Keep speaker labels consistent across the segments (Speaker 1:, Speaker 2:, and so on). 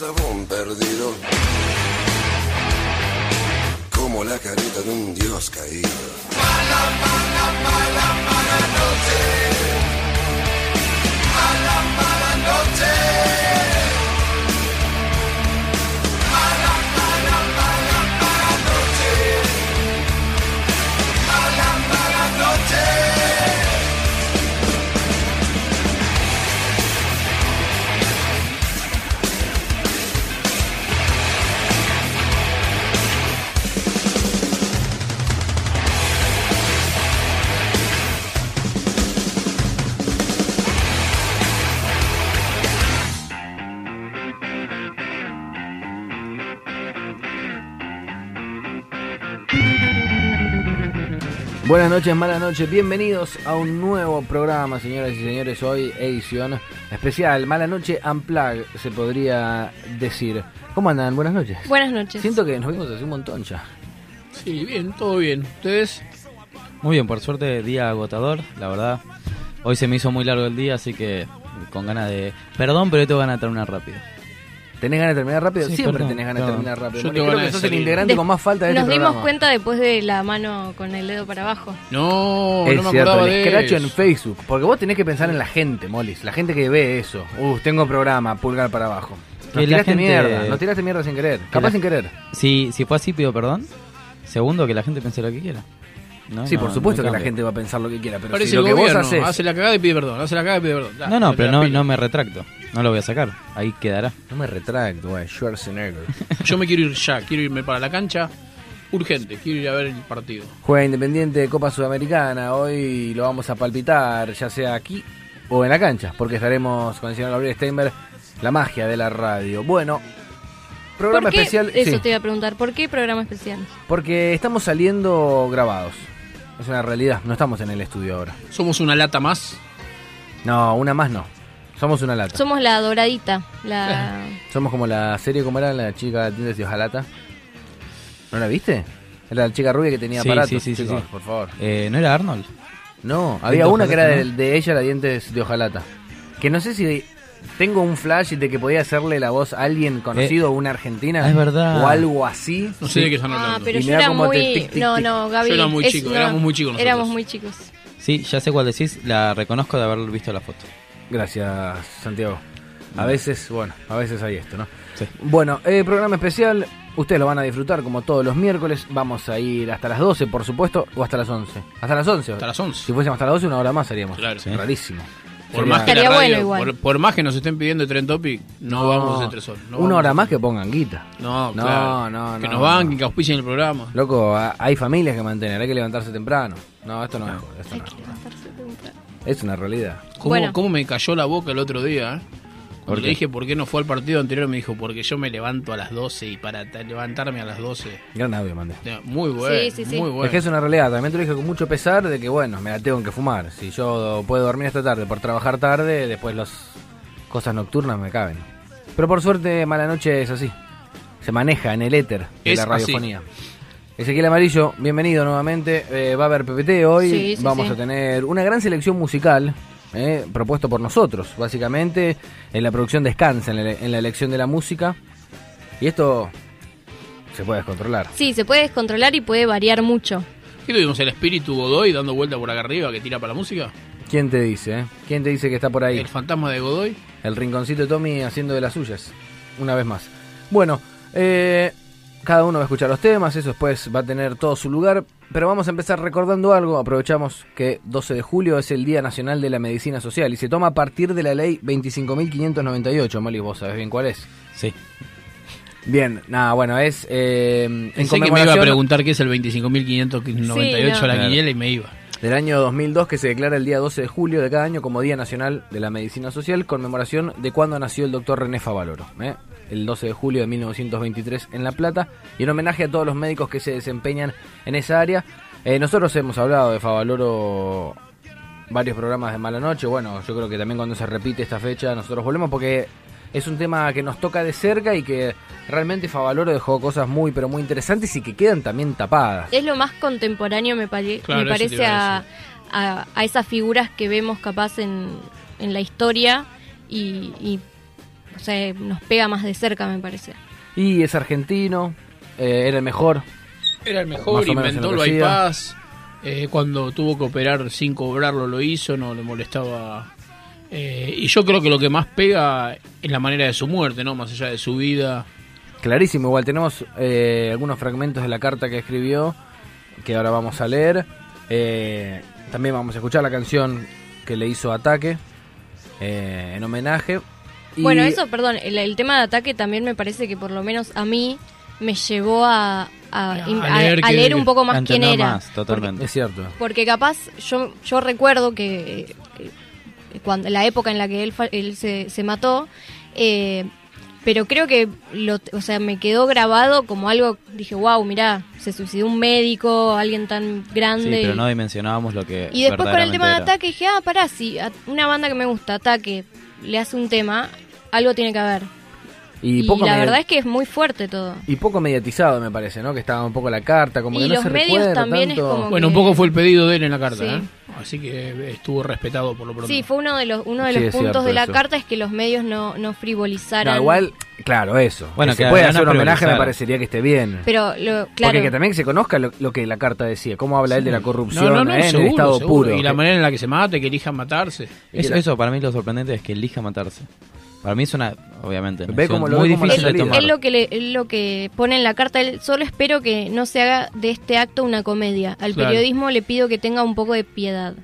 Speaker 1: sabón perdido. Como la carita de un dios caído.
Speaker 2: Buenas noches, malas noches, bienvenidos a un nuevo programa, señoras y señores. Hoy edición especial, Mala Noche Unplug, se podría decir. ¿Cómo andan? Buenas noches.
Speaker 3: Buenas noches.
Speaker 2: Siento que nos vimos hace un montón ya.
Speaker 4: Sí, bien, todo bien. ¿Ustedes?
Speaker 5: Muy bien, por suerte día agotador, la verdad. Hoy se me hizo muy largo el día, así que con ganas de... Perdón, pero hoy tengo ganas de terminar rápido.
Speaker 2: ¿Tenés ganas de terminar rápido?
Speaker 5: Sí,
Speaker 2: Siempre
Speaker 5: perdón,
Speaker 2: tenés ganas de terminar rápido.
Speaker 4: Yo tengo
Speaker 2: creo que sos el integrante con más falta de
Speaker 3: Nos
Speaker 2: este
Speaker 3: dimos
Speaker 2: programa.
Speaker 3: cuenta después de la mano con el dedo para abajo.
Speaker 4: No,
Speaker 2: es
Speaker 4: no me
Speaker 2: cierto,
Speaker 4: acordaba
Speaker 2: el
Speaker 4: de
Speaker 2: escracho
Speaker 4: eso.
Speaker 2: en Facebook. Porque vos tenés que pensar en la gente, Molis. La gente que ve eso. Uh, tengo programa, pulgar para abajo. Nos
Speaker 5: Que
Speaker 2: tiraste
Speaker 5: gente-
Speaker 2: mierda, nos tiraste mierda sin querer. Capaz
Speaker 5: la-
Speaker 2: sin querer.
Speaker 5: Si, si fue así, pido perdón. Segundo, que la gente piense lo que quiera. No,
Speaker 2: sí,
Speaker 5: no,
Speaker 2: por supuesto
Speaker 5: no
Speaker 2: que la gente va a pensar lo que quiera, pero
Speaker 4: Parece
Speaker 2: si lo que vos haces...
Speaker 4: Hace la cagada y pide perdón. Hace la cagada y pide perdón. Ya,
Speaker 5: No, no, pero no, no me retracto. No lo voy a sacar. Ahí quedará.
Speaker 2: No me retracto, güey. Schwarzenegger.
Speaker 4: Yo me quiero ir ya. Quiero irme para la cancha. Urgente. Quiero ir a ver el partido.
Speaker 2: Juega Independiente Copa Sudamericana. Hoy lo vamos a palpitar, ya sea aquí o en la cancha, porque estaremos con el señor Gabriel Steinberg, la magia de la radio. Bueno, programa
Speaker 3: ¿Por qué?
Speaker 2: especial.
Speaker 3: Eso
Speaker 2: sí,
Speaker 3: te iba a preguntar. ¿Por qué programa especial?
Speaker 2: porque estamos saliendo grabados. Es una realidad, no estamos en el estudio ahora.
Speaker 4: Somos una lata más.
Speaker 2: No, una más no. Somos una lata.
Speaker 3: Somos la doradita. La...
Speaker 2: Somos como la serie, como era la chica de y Ojalata. ¿No la viste? Era la chica rubia que tenía
Speaker 5: Sí,
Speaker 2: aparatos.
Speaker 5: sí, sí, sí,
Speaker 2: chicos,
Speaker 5: sí.
Speaker 2: por favor.
Speaker 5: Eh, ¿No era Arnold?
Speaker 2: No, había una que era de, ella, la dientes de hojalata. Que no sé si tengo un flash de que podía hacerle la voz a alguien conocido, una argentina.
Speaker 5: ah, es verdad.
Speaker 2: O algo así.
Speaker 4: No sé de qué están
Speaker 3: Ah,
Speaker 4: hablando.
Speaker 3: pero
Speaker 2: Y
Speaker 3: yo era muy...
Speaker 2: tic, tic,
Speaker 3: no,
Speaker 2: tic.
Speaker 3: no, Gaby.
Speaker 4: Yo era muy
Speaker 3: es-
Speaker 4: chico,
Speaker 3: no,
Speaker 4: éramos muy chicos nosotros.
Speaker 3: Éramos muy chicos.
Speaker 5: Sí, ya sé cuál decís. La reconozco de haber visto la foto.
Speaker 2: Gracias, Santiago. A veces, bueno, a veces hay esto, ¿no?
Speaker 5: Sí.
Speaker 2: Bueno, eh, programa especial. Ustedes lo van a disfrutar como todos los miércoles. Vamos a ir hasta las 12, por supuesto, o hasta las 11. Hasta las 11.
Speaker 4: Hasta las 11.
Speaker 2: Si fuésemos hasta las 12, una hora más haríamos.
Speaker 4: Claro.
Speaker 5: Sí.
Speaker 2: Rarísimo.
Speaker 4: Por más, que la
Speaker 3: Estaría
Speaker 4: radio,
Speaker 3: bueno igual.
Speaker 4: por, por más que nos estén pidiendo Tren Topic, no, vamos a hacer tres horas. no
Speaker 2: una
Speaker 4: vamos
Speaker 2: hora más que pongan guita.
Speaker 4: No,
Speaker 2: No,
Speaker 4: claro.
Speaker 2: no,
Speaker 4: Que
Speaker 2: no,
Speaker 4: nos banquen,
Speaker 2: no.
Speaker 4: que auspicien el programa.
Speaker 2: Loco, hay familias que mantener, hay que levantarse temprano. No, esto no, es. Esto no es. Es una realidad.
Speaker 4: ¿Cómo,
Speaker 3: Bueno.
Speaker 4: cómo me cayó la boca el otro día? eh? Le dije por qué no fue al partido anterior, me dijo, porque yo me levanto a las 12 y para ta- levantarme a las 12.
Speaker 2: Gran audio, mandé.
Speaker 4: Sea, Muy bueno,
Speaker 3: Sí, sí, sí.
Speaker 4: muy bueno.
Speaker 2: Es que es una realidad, también te lo dije con mucho pesar de que, bueno, me la tengo que fumar. Si yo puedo dormir esta tarde por trabajar tarde, después las cosas nocturnas me caben. Pero por suerte, Mala Noche es así. Se maneja en el éter de
Speaker 4: Es
Speaker 2: la
Speaker 4: así.
Speaker 2: radiofonía. Ezequiel Amarillo, bienvenido nuevamente. Eh, va a haber PPT hoy.
Speaker 3: Sí, sí,
Speaker 2: Vamos
Speaker 3: sí.
Speaker 2: a tener una gran selección musical. Eh, propuesto por nosotros, básicamente. En la producción descansa en la, en la elección de la música. Y esto se puede descontrolar.
Speaker 3: Sí, se puede descontrolar y puede variar mucho.
Speaker 4: ¿Qué tuvimos? ¿El espíritu Godoy dando vuelta por acá arriba que tira para la música?
Speaker 2: ¿Quién te dice, eh? ¿Quién te dice que está por ahí?
Speaker 4: El fantasma de Godoy.
Speaker 2: El rinconcito de Tommy haciendo de las suyas. Una vez más. Bueno, eh, cada uno va a escuchar los temas, eso después va a tener todo su lugar. Pero vamos a empezar recordando algo. Aprovechamos que 12 de julio es el Día Nacional de la Medicina Social y se toma a partir de la ley 25.598. Molly, vos sabés bien cuál es.
Speaker 5: Sí.
Speaker 2: Bien, nada, bueno, es eh, en
Speaker 4: Pensé que me iba a preguntar qué es el 25.598
Speaker 3: Sí,
Speaker 4: a la quiniela y me iba.
Speaker 2: Del año 2002 que se declara el día 12 de julio de cada año como Día Nacional de la Medicina Social, conmemoración de cuando nació el doctor René Favaloro, ¿eh? el 12 de julio de 1923 en La Plata, y en homenaje a todos los médicos que se desempeñan en esa área. Eh, nosotros hemos hablado de Favaloro varios programas de Mala Noche, bueno, yo creo que también cuando se repite esta fecha nosotros volvemos porque es un tema que nos toca de cerca y que realmente Favaloro dejó cosas muy pero muy interesantes y que quedan también tapadas.
Speaker 3: Es lo más contemporáneo, me, pare-
Speaker 4: Claro,
Speaker 3: me
Speaker 4: eso te
Speaker 3: parece,
Speaker 4: a
Speaker 3: a, a, a esas figuras que vemos capaz en, en la historia y, y, o sea, nos pega más de cerca, me parece.
Speaker 2: Y es argentino, eh, era el mejor,
Speaker 4: Era el mejor, inventó
Speaker 2: en
Speaker 4: el bypass. eh, cuando tuvo que operar sin cobrarlo lo hizo, no le molestaba. Eh, y yo creo que lo que más pega es la manera de su muerte, ¿no? Más allá de su vida.
Speaker 2: Clarísimo, igual tenemos eh, algunos fragmentos de la carta que escribió que ahora vamos a leer. Eh, también vamos a escuchar la canción que le hizo Ataque eh, en homenaje. Y-
Speaker 3: Bueno, eso, perdón, el, el tema de ataque también me parece que por lo menos a mí me llevó a, a,
Speaker 4: A
Speaker 3: a-
Speaker 4: leer
Speaker 3: a
Speaker 4: que-
Speaker 3: leer un poco más quién era.
Speaker 5: más, totalmente.
Speaker 2: Es cierto.
Speaker 3: Porque capaz yo, yo recuerdo que, que cuando la época en la que él, él se, se mató, eh, pero creo que lo, o sea, me quedó grabado como algo, dije, wow, mirá, se suicidó un médico, alguien tan
Speaker 5: Sí,
Speaker 3: grande.
Speaker 5: pero no dimensionábamos lo que.
Speaker 3: y después con el tema de ataque dije, ah, pará, si a una banda que me gusta, ataque, le hace un tema, algo tiene que haber.
Speaker 2: Y,
Speaker 3: Y,
Speaker 2: poco
Speaker 3: la verdad es que es muy fuerte todo.
Speaker 2: y poco mediatizado me parece, ¿no? Que estaba un poco la carta, como
Speaker 3: Y
Speaker 2: que no
Speaker 3: los
Speaker 2: se
Speaker 3: medios
Speaker 2: recuerda
Speaker 3: también es como-
Speaker 4: Bueno, un poco fue el pedido de él en la carta,
Speaker 3: Sí.
Speaker 4: ¿eh? Así que estuvo respetado por lo pronto.
Speaker 3: Sí, fue uno de los, uno de
Speaker 2: Sí,
Speaker 3: los puntos de la
Speaker 2: eso.
Speaker 3: carta es que los medios no, no frivolizaran.
Speaker 2: No, igual, claro, eso.
Speaker 5: Bueno,
Speaker 2: que se
Speaker 5: que
Speaker 2: puede
Speaker 5: no
Speaker 2: hacer un homenaje me parecería que esté bien.
Speaker 3: Pero, lo, claro,
Speaker 2: Porque que también se conozca lo, lo que la carta decía, cómo habla él de la corrupción
Speaker 4: No, no, no,
Speaker 2: ¿eh? en el estado
Speaker 4: seguro.
Speaker 2: puro.
Speaker 4: Y la manera en la que se mate, que elijan matarse.
Speaker 5: Eso, eso para mí lo sorprendente es que elija matarse. Para mí es una, obviamente,
Speaker 2: Ve cómo lo
Speaker 5: muy
Speaker 2: ve como la
Speaker 5: difícil de tomar.
Speaker 3: él lo que le- lo que pone en la carta, él solo espero que no se haga de este acto una comedia. Al
Speaker 4: Claro.
Speaker 3: periodismo le pido que tenga un poco de piedad.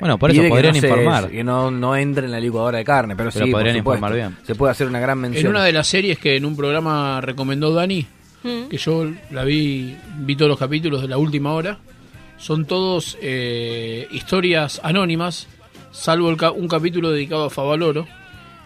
Speaker 5: Bueno, por eso
Speaker 2: pide que
Speaker 5: podrían
Speaker 2: no
Speaker 5: informar.
Speaker 2: que no, no entre en la licuadora de carne, pero,
Speaker 5: Pero
Speaker 2: sí,
Speaker 5: podrían informar bien.
Speaker 2: Se puede hacer una gran
Speaker 4: En
Speaker 2: mención.
Speaker 4: una de las series que en un programa recomendó Dani,
Speaker 3: Mm.
Speaker 4: que yo la vi, vi todos los capítulos de la última hora, son todos eh, historias anónimas, salvo el ca- un capítulo dedicado a Favaloro.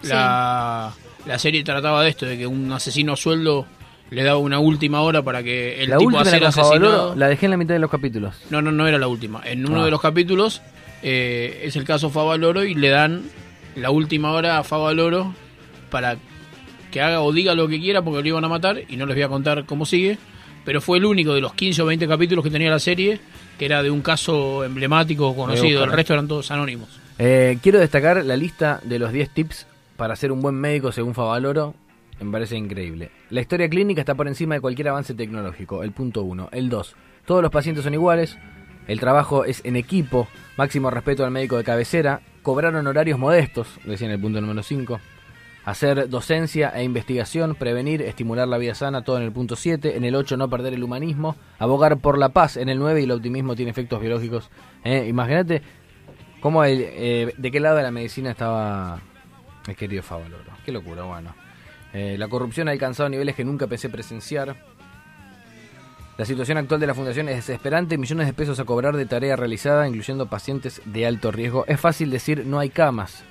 Speaker 4: La, la serie trataba de esto, de que un asesino a sueldo le daba una última hora para que el
Speaker 2: la
Speaker 4: tipo a ser asesinado...
Speaker 2: la dejé en la mitad de los capítulos.
Speaker 4: No, no, no era la última. En uno
Speaker 2: Ah.
Speaker 4: de los capítulos eh, es el caso Favaloro y le dan la última hora a Favaloro para que haga o diga lo que quiera porque lo iban a matar y no les voy a contar cómo sigue. Pero fue el único de los 15 o 20 capítulos que tenía la serie que era de un caso emblemático o conocido. El resto eran todos anónimos.
Speaker 2: Eh, quiero destacar la lista de los 10 tips para ser un buen médico según Favaloro. Me parece increíble. La historia clínica está por encima de cualquier avance tecnológico. El punto 1. El 2. Todos los pacientes son iguales. El trabajo es en equipo. Máximo respeto al médico de cabecera. Cobrar honorarios modestos. Decía en el punto número 5. Hacer docencia e investigación, prevenir, estimular la vida sana, todo en el punto 7. En el 8, no perder el humanismo. Abogar por la paz en el 9 y el optimismo tiene efectos biológicos. Eh, Imagínate cómo eh, de qué lado de la medicina estaba el querido Favaloro. Qué locura, bueno. Eh, la corrupción ha alcanzado niveles que nunca pensé presenciar. La situación actual de la fundación es desesperante, millones de pesos a cobrar de tarea realizada, incluyendo pacientes de alto riesgo. Es fácil decir no hay camas.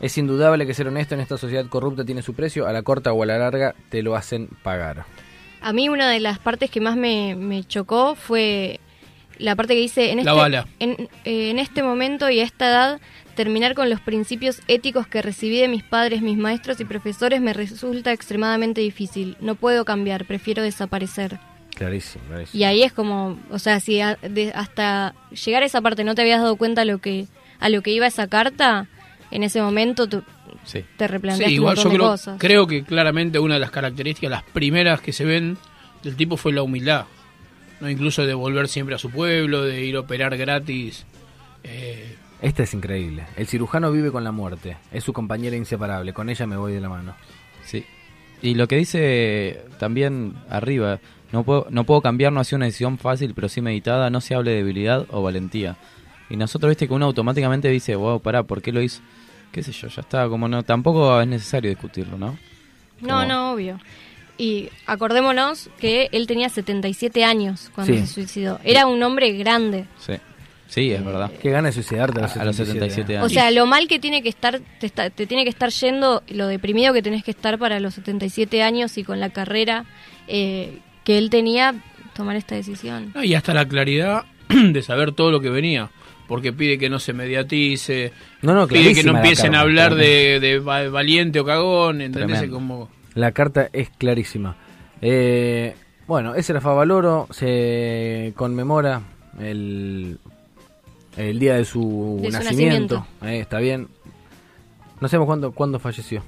Speaker 2: Es indudable que ser honesto en esta sociedad corrupta tiene su precio, a la corta o a la larga te lo hacen pagar.
Speaker 3: A mí una de las partes que más me, me chocó fue la parte que dice en
Speaker 4: La
Speaker 3: este,
Speaker 4: bala.
Speaker 3: En, eh, en este momento y a esta edad terminar con los principios éticos que recibí de mis padres, mis maestros y profesores me resulta extremadamente difícil. No puedo cambiar, prefiero desaparecer.
Speaker 2: Clarísimo, clarísimo.
Speaker 3: Y ahí es como, o sea, si a- de- hasta llegar a esa parte no te habías dado cuenta lo que a lo que iba esa carta, en ese momento tú
Speaker 5: Sí.
Speaker 3: te replanteaste
Speaker 4: Sí, igual
Speaker 3: un
Speaker 4: yo
Speaker 3: montón de
Speaker 4: creo,
Speaker 3: cosas.
Speaker 4: creo que claramente una de las características, las primeras que se ven del tipo fue la humildad. ¿No? Incluso de volver siempre a su pueblo, de ir a operar gratis. eh,
Speaker 2: Esta es increíble. El cirujano vive con la muerte. Es su compañera inseparable. Con ella me voy de la mano.
Speaker 5: Sí. Y lo que dice también arriba, no puedo, no puedo cambiar, no ha sido una decisión fácil, pero sí meditada, no se hable de debilidad o valentía. Y nosotros, viste, que uno automáticamente dice, wow, pará, ¿por qué lo hizo? Qué sé yo, ya está, como no, tampoco es necesario discutirlo, ¿no?
Speaker 3: No, no, obvio. Y acordémonos que él tenía 77 años cuando
Speaker 2: Sí.
Speaker 3: se suicidó. Era un hombre grande.
Speaker 5: Sí, sí, es verdad.
Speaker 2: Qué gana de suicidarte a los
Speaker 5: A los
Speaker 2: 77,
Speaker 5: 77
Speaker 2: ¿eh?
Speaker 5: años.
Speaker 3: O sea, lo mal que tiene que estar, te, está- te tiene que estar yendo, lo deprimido que tenés que estar para los 77 años y con la carrera eh, que él tenía, tomar esta decisión.
Speaker 4: No, y hasta la claridad de saber todo lo que venía. Porque pide que no se mediatice,
Speaker 2: No, no,
Speaker 4: pide que no empiecen a hablar de, de va- valiente o cagón, ¿entendés? Como...
Speaker 2: La carta es clarísima. Eh, bueno, ese era Favaloro. Se conmemora el, el día de su,
Speaker 3: De su
Speaker 2: nacimiento. Eh, está bien. No sabemos cuándo, cuándo falleció.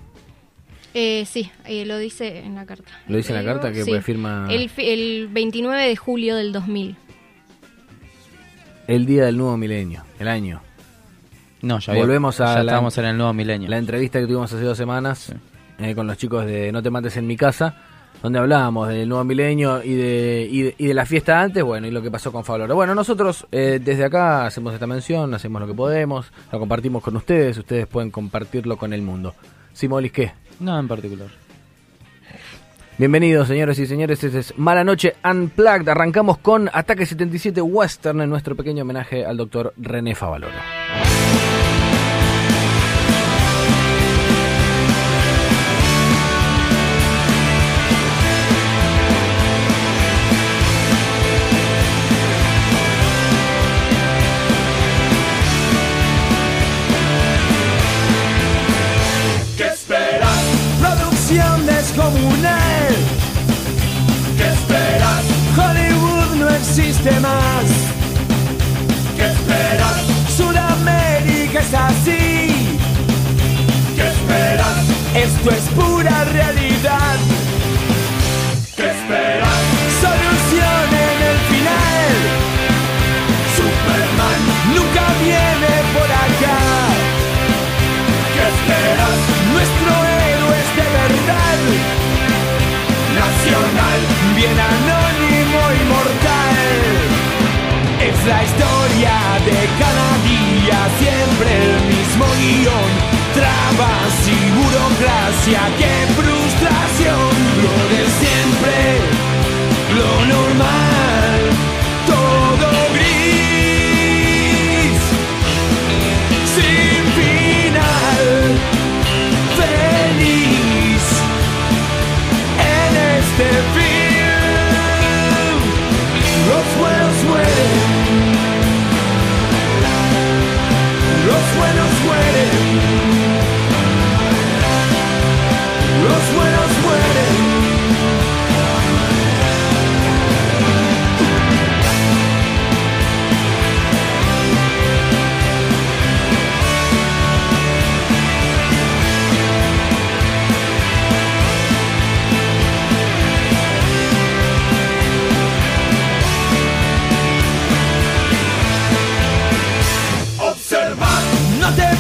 Speaker 3: Eh, sí, eh, lo dice en la carta.
Speaker 2: ¿Lo dice en la
Speaker 3: ¿Te
Speaker 2: carta? Que pues firma-
Speaker 3: El, fi- el 29 de julio del 2000.
Speaker 2: El día del nuevo milenio, el año.
Speaker 5: No, ya,
Speaker 2: Volvemos a
Speaker 5: ya
Speaker 2: la-
Speaker 5: estábamos en el nuevo milenio.
Speaker 2: La entrevista que tuvimos hace dos semanas eh, con los chicos de No te mates en mi casa, donde hablábamos del nuevo milenio y de, y de, y de la fiesta antes, bueno, y lo que pasó con Favaloro. Bueno, nosotros eh, desde acá hacemos esta mención, hacemos lo que podemos, lo compartimos con ustedes, ustedes pueden compartirlo con el mundo. Simolis, ¿qué?
Speaker 5: Nada en particular.
Speaker 2: Bienvenidos, señores y señores. Este es Mala Noche Unplugged. Arrancamos con Ataque 77 Western en nuestro pequeño homenaje al doctor René Favaloro.
Speaker 6: ¿Qué esperas? Hollywood no existe más. ¿Qué esperas? Sudamérica es así. ¿Qué esperas? Esto es pura realidad. Bien anónimo y mortal. Es la historia de cada día, siempre el mismo guion. Trabas y burocracia, qué frustración. Lo de siempre, lo normal,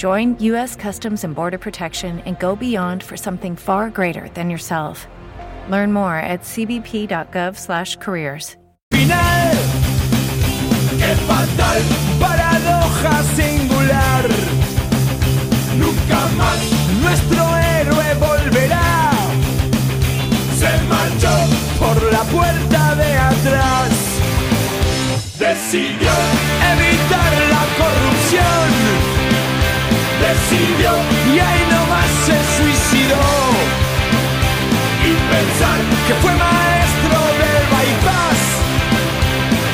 Speaker 7: Join U.S. Customs and Border Protection and go beyond for something far greater than yourself. Learn more at cbp.gov/careers.
Speaker 6: final. Qué fatal, paradoja singular. Nunca más nuestro héroe volverá. Se marchó atrás. Decidió evitar la corrupción. Decidió y ahí nomás se suicidó. Y pensar que fue maestro del bypass.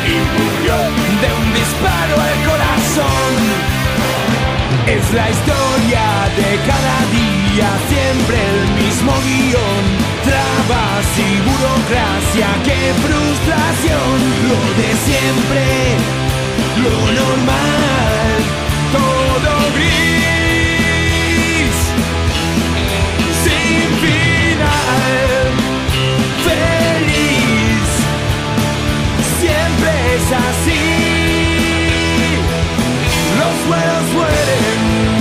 Speaker 6: Y murió de un disparo al corazón. Es la historia de cada día, siempre el mismo guion. Trabas y burocracia, qué frustración. Lo de siempre, lo normal, todo gris. Es así. Los buenos mueren.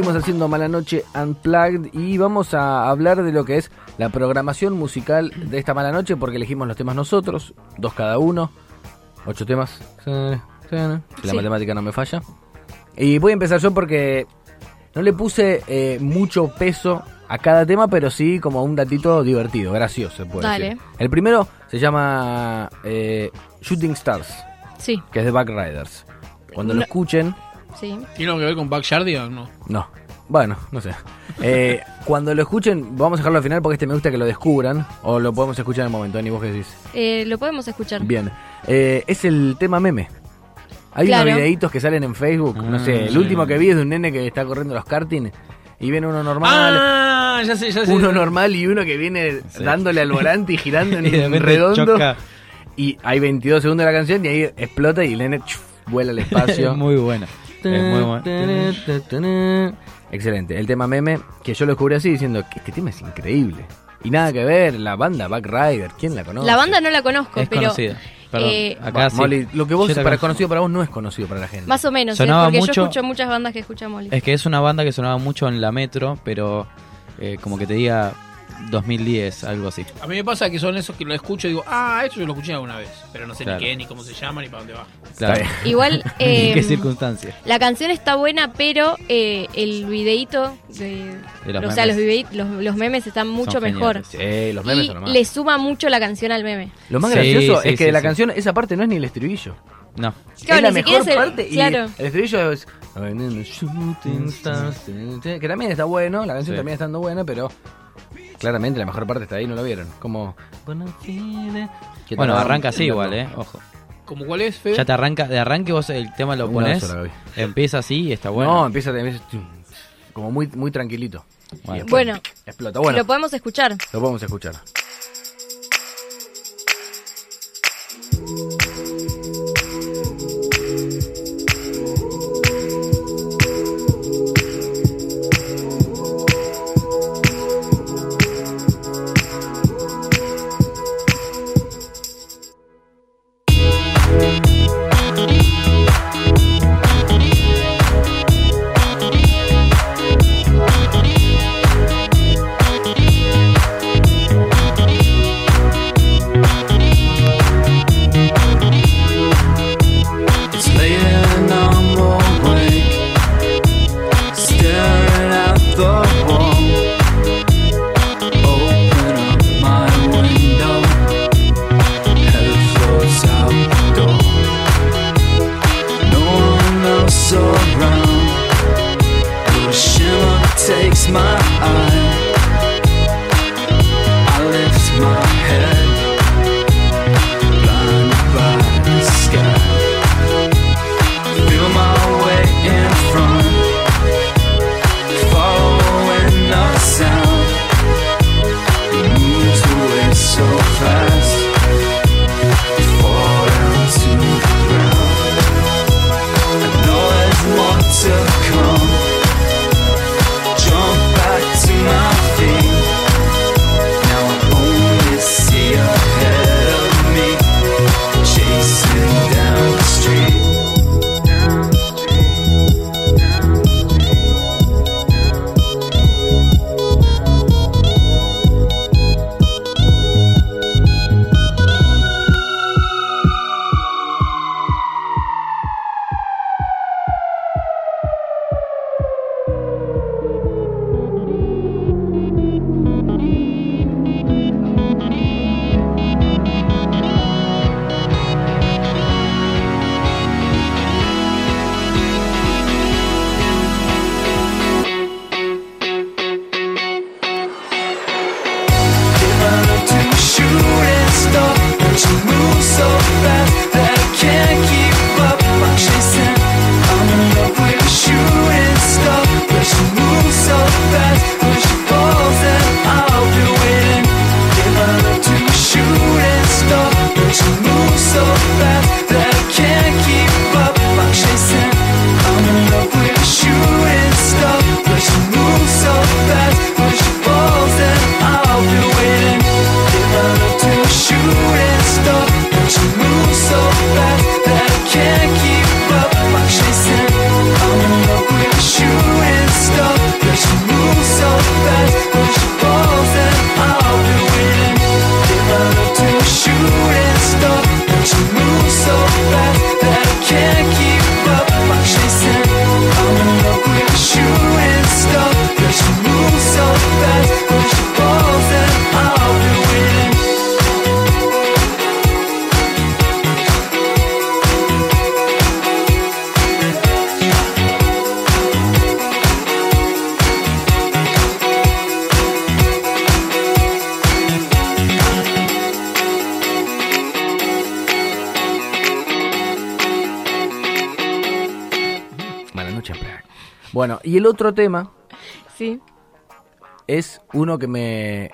Speaker 2: Seguimos haciendo Mala Noche Unplugged y vamos a hablar de lo que es la programación musical de esta Mala Noche porque elegimos los temas nosotros, dos cada uno, ocho temas, si la
Speaker 3: Sí.
Speaker 2: matemática no me falla. Y voy a empezar yo porque no le puse eh, mucho peso a cada tema, pero sí como un datito divertido, gracioso, puede
Speaker 3: Dale.
Speaker 2: decir. El primero se llama eh, Shooting Stars,
Speaker 3: Sí,
Speaker 2: que es de Backriders. Cuando lo
Speaker 3: No.
Speaker 2: escuchen,
Speaker 3: sí.
Speaker 4: ¿Tiene algo que ver con Backyardia o no?
Speaker 2: no. Bueno, no sé. Eh, cuando lo escuchen, vamos a dejarlo al final porque este me gusta que lo descubran. O lo podemos escuchar en el momento, Ani, vos qué decís.
Speaker 3: Eh, lo podemos escuchar.
Speaker 2: Bien. Eh, es el tema meme. Hay
Speaker 3: Claro.
Speaker 2: unos videitos que salen en Facebook. no
Speaker 5: Ah,
Speaker 2: sé, el
Speaker 5: sí.
Speaker 2: último que vi es de un nene que está corriendo los karting. Y viene uno normal.
Speaker 4: Ah, ya sé, ya sé.
Speaker 2: uno normal y uno que viene
Speaker 5: Sí.
Speaker 2: dándole al volante y girando en
Speaker 5: Y de repente
Speaker 2: redondo.
Speaker 5: choca.
Speaker 2: Y hay 22 segundos de la canción y ahí explota y el nene chuf, vuela al espacio.
Speaker 5: Es muy buena. Es muy buena.
Speaker 2: Excelente. El tema meme, que yo lo descubrí así diciendo que este tema es increíble. Y nada que ver, la banda Backrider, ¿quién la conoce?
Speaker 3: La banda no la conozco,
Speaker 5: Es
Speaker 3: pero
Speaker 5: conocida. Perdón,
Speaker 3: eh,
Speaker 5: acá sí.
Speaker 2: Molly, lo que vos para conocido para vos no es conocido para la gente.
Speaker 3: más o menos, ¿eh?
Speaker 5: Sonaba
Speaker 3: porque
Speaker 5: mucho-
Speaker 3: yo escucho muchas bandas que escucha Molly.
Speaker 5: Es que es una banda que sonaba mucho en la metro, pero eh, como que te diga 2010, algo así.
Speaker 4: A mí me pasa que son esos que lo escucho y digo, ah, esto yo lo escuché alguna vez. Pero no sé
Speaker 5: Claro.
Speaker 4: ni qué, ni cómo se llama, ni para dónde va.
Speaker 5: Claro.
Speaker 3: Igual,
Speaker 5: ¿En qué circunstancias?
Speaker 3: la canción está buena, pero eh, el videíto de,
Speaker 5: De los
Speaker 3: o sea, los,
Speaker 5: memes.
Speaker 3: videi- los, los memes están mucho
Speaker 5: Son
Speaker 3: mejor.
Speaker 2: Sí, los memes
Speaker 3: Y
Speaker 2: son nomás.
Speaker 3: le suma mucho la canción al meme.
Speaker 2: Lo más
Speaker 5: Sí,
Speaker 2: gracioso
Speaker 5: sí,
Speaker 2: es que de la
Speaker 5: sí.
Speaker 2: canción esa parte no es ni el estribillo.
Speaker 5: No.
Speaker 3: Claro,
Speaker 2: es la mejor
Speaker 3: el-
Speaker 2: parte
Speaker 3: claro.
Speaker 2: y el estribillo es que también está bueno, la canción
Speaker 5: Sí.
Speaker 2: también está estando buena, pero Claramente la mejor parte está ahí, no lo vieron. Como.
Speaker 5: Bueno, arranca así igual, eh. Ojo.
Speaker 4: ¿Cómo cuál es, Fede?
Speaker 5: Ya te arranca, de arranque vos el tema lo pones. Empieza así y está bueno.
Speaker 2: No, empieza empieza como muy, muy tranquilito.
Speaker 5: Bueno,
Speaker 2: Explota. Bueno,
Speaker 3: lo podemos escuchar.
Speaker 2: podemos escuchar.
Speaker 8: Otro tema
Speaker 3: Sí.
Speaker 8: es uno que me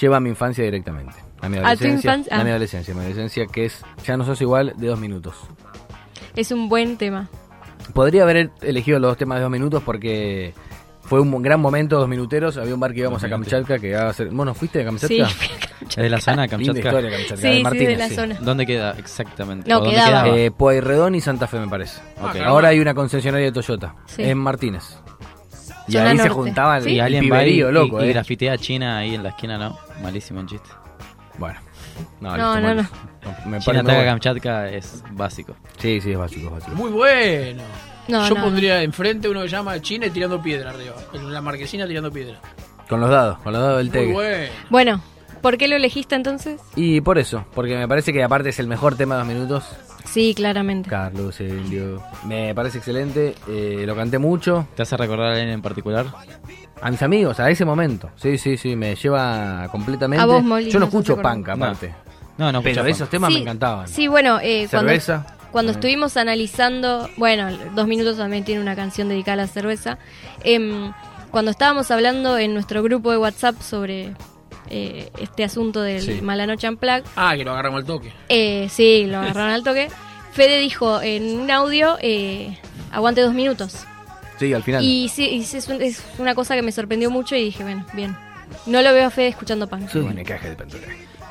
Speaker 8: lleva a mi infancia directamente. A mi
Speaker 3: ¿A tu
Speaker 8: adolescencia.
Speaker 3: infancia?
Speaker 8: A mi
Speaker 3: Ah.
Speaker 8: adolescencia, mi adolescencia que es Ya no sos igual de dos minutos.
Speaker 3: Es un buen tema.
Speaker 8: Podría haber elegido los dos temas de dos minutos porque fue un gran momento, dos minuteros. Había un bar que íbamos a Kamchatka que iba a ser... ¿Vos no fuiste de Kamchatka?
Speaker 3: Sí,
Speaker 5: ¿Es de la zona de
Speaker 8: Linda
Speaker 5: Kamchatka?
Speaker 8: historia Kamchatka,
Speaker 3: sí,
Speaker 8: de
Speaker 3: sí,
Speaker 8: Martínez,
Speaker 3: de la
Speaker 8: sí.
Speaker 3: zona.
Speaker 5: ¿Dónde queda exactamente?
Speaker 3: No,
Speaker 5: ¿O dónde
Speaker 3: quedaba.
Speaker 8: Eh, Pueyrredón y Santa Fe, me parece.
Speaker 4: Ah.
Speaker 8: Ahora hay una concesionaria de Toyota
Speaker 3: Sí.
Speaker 8: en Martínez. Y
Speaker 3: Zona
Speaker 8: ahí se
Speaker 3: norte.
Speaker 8: juntaban
Speaker 3: ¿Sí?
Speaker 5: Y
Speaker 8: el
Speaker 5: alguien va y,
Speaker 8: piberío,
Speaker 5: y-
Speaker 8: loco,
Speaker 5: y
Speaker 8: eh.
Speaker 5: grafitea a China ahí en la esquina, ¿no? Malísimo el chiste.
Speaker 8: Bueno. No,
Speaker 3: No, no,
Speaker 8: bueno. Me
Speaker 5: China ataca
Speaker 8: bueno.
Speaker 5: Kamchatka es básico.
Speaker 8: Sí, sí, es básico, es básico.
Speaker 4: Muy bueno.
Speaker 3: No,
Speaker 4: Yo
Speaker 3: no,
Speaker 4: pondría enfrente uno que llama China y tirando piedra arriba. En la marquesina tirando piedra.
Speaker 8: Con los dados, con los dados del
Speaker 4: Muy bueno.
Speaker 3: Bueno, ¿por qué lo elegiste entonces?
Speaker 8: Y por eso, porque me parece que aparte es el mejor tema de dos minutos.
Speaker 3: Sí, claramente.
Speaker 8: Carlos, Elio. Me parece excelente, eh, lo canté mucho.
Speaker 5: ¿Te hace recordar a alguien en particular?
Speaker 8: A mis amigos, a ese momento. Sí, sí, sí, me lleva completamente.
Speaker 3: A vos, Molly,
Speaker 8: Yo no escucho punk aparte.
Speaker 5: No, no,
Speaker 8: Pero
Speaker 5: escucha
Speaker 8: esos temas me encantaban.
Speaker 3: Sí, bueno, eh,
Speaker 8: Cerveza.
Speaker 3: cuando
Speaker 8: Eh.
Speaker 3: estuvimos analizando, bueno, Dos Minutos también tiene una canción dedicada a la cerveza. Em, cuando estábamos hablando en nuestro grupo de WhatsApp sobre eh, este asunto del
Speaker 8: Sí.
Speaker 3: Mala Noche Unplugged,
Speaker 4: Ah, que lo agarramos al toque.
Speaker 3: eh, sí, lo agarraron al toque. Fede dijo en un audio, eh, aguante dos minutos.
Speaker 8: Sí, al final.
Speaker 3: Y sí, y sí, es, un- es una cosa que me sorprendió mucho y dije, bueno, bien. No lo veo a Fede escuchando punk.
Speaker 8: Soy un encaje de pintura.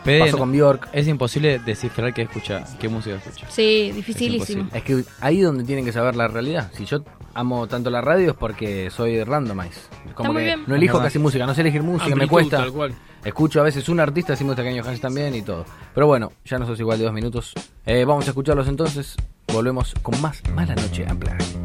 Speaker 5: Fede,
Speaker 8: Pasó
Speaker 5: no-
Speaker 8: con Bjork.
Speaker 5: Es imposible descifrar qué escucha, qué música escucha.
Speaker 3: Sí, dificilísimo.
Speaker 5: imposible.
Speaker 8: Es que ahí donde tienen que saber la realidad. Si yo amo tanto la radio es porque soy randomize. Como
Speaker 3: muy
Speaker 8: que
Speaker 3: bien.
Speaker 8: no elijo casi música, no sé elegir música, me cuesta.
Speaker 4: tal cual.
Speaker 8: Escucho a veces un artista, así me gusta Hans también y todo. Pero bueno, ya no sos igual de dos minutos. Eh, vamos a escucharlos entonces. Volvemos con más Mala Noche Unplugged.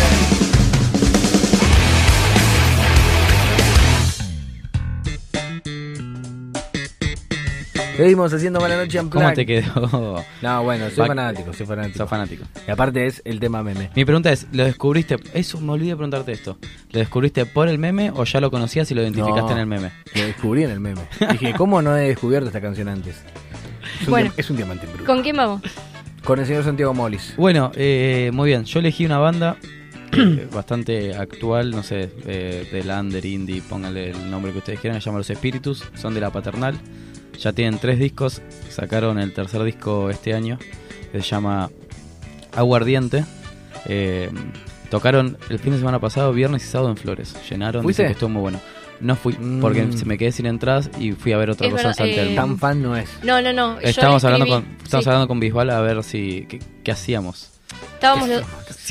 Speaker 2: Seguimos haciendo mala noche en
Speaker 5: ¿Cómo te quedó?
Speaker 2: No, bueno, soy fanático, soy fanático.
Speaker 5: Sos fanático.
Speaker 2: Y aparte es el tema meme.
Speaker 5: Mi pregunta es, ¿lo descubriste? Eso, me olvidé de preguntarte esto. ¿Lo descubriste por el meme o ya lo conocías y lo identificaste
Speaker 2: No,
Speaker 5: en el meme?
Speaker 2: Lo descubrí en el meme. Dije, ¿cómo no he descubierto esta canción antes? Es un,
Speaker 3: Bueno.
Speaker 2: es un diamante en bruto.
Speaker 3: ¿Con quién vamos?
Speaker 2: Con el señor Santiago Molis.
Speaker 5: Bueno, eh, muy bien. Yo elegí una banda eh, bastante actual, no sé, eh, del under, indie, pónganle el nombre que ustedes quieran, se llama Los Espíritus, son de la Paternal. Ya tienen tres discos, sacaron el tercer disco este año, que se llama Aguardiente. Eh, tocaron el fin de semana pasado, viernes y sábado en Flores. Llenaron,
Speaker 2: ¿Fuiste?
Speaker 5: dicen que estuvo muy bueno. No fui, porque
Speaker 2: Mm.
Speaker 5: se me quedé sin entradas y fui a ver otra
Speaker 3: Es
Speaker 5: cosa en San
Speaker 3: eh.
Speaker 2: Tan fan no es.
Speaker 3: No, no, no. le
Speaker 5: hablando con,
Speaker 3: Sí,
Speaker 5: hablando con Bisbal a ver si qué, qué hacíamos.
Speaker 3: Estábamos los-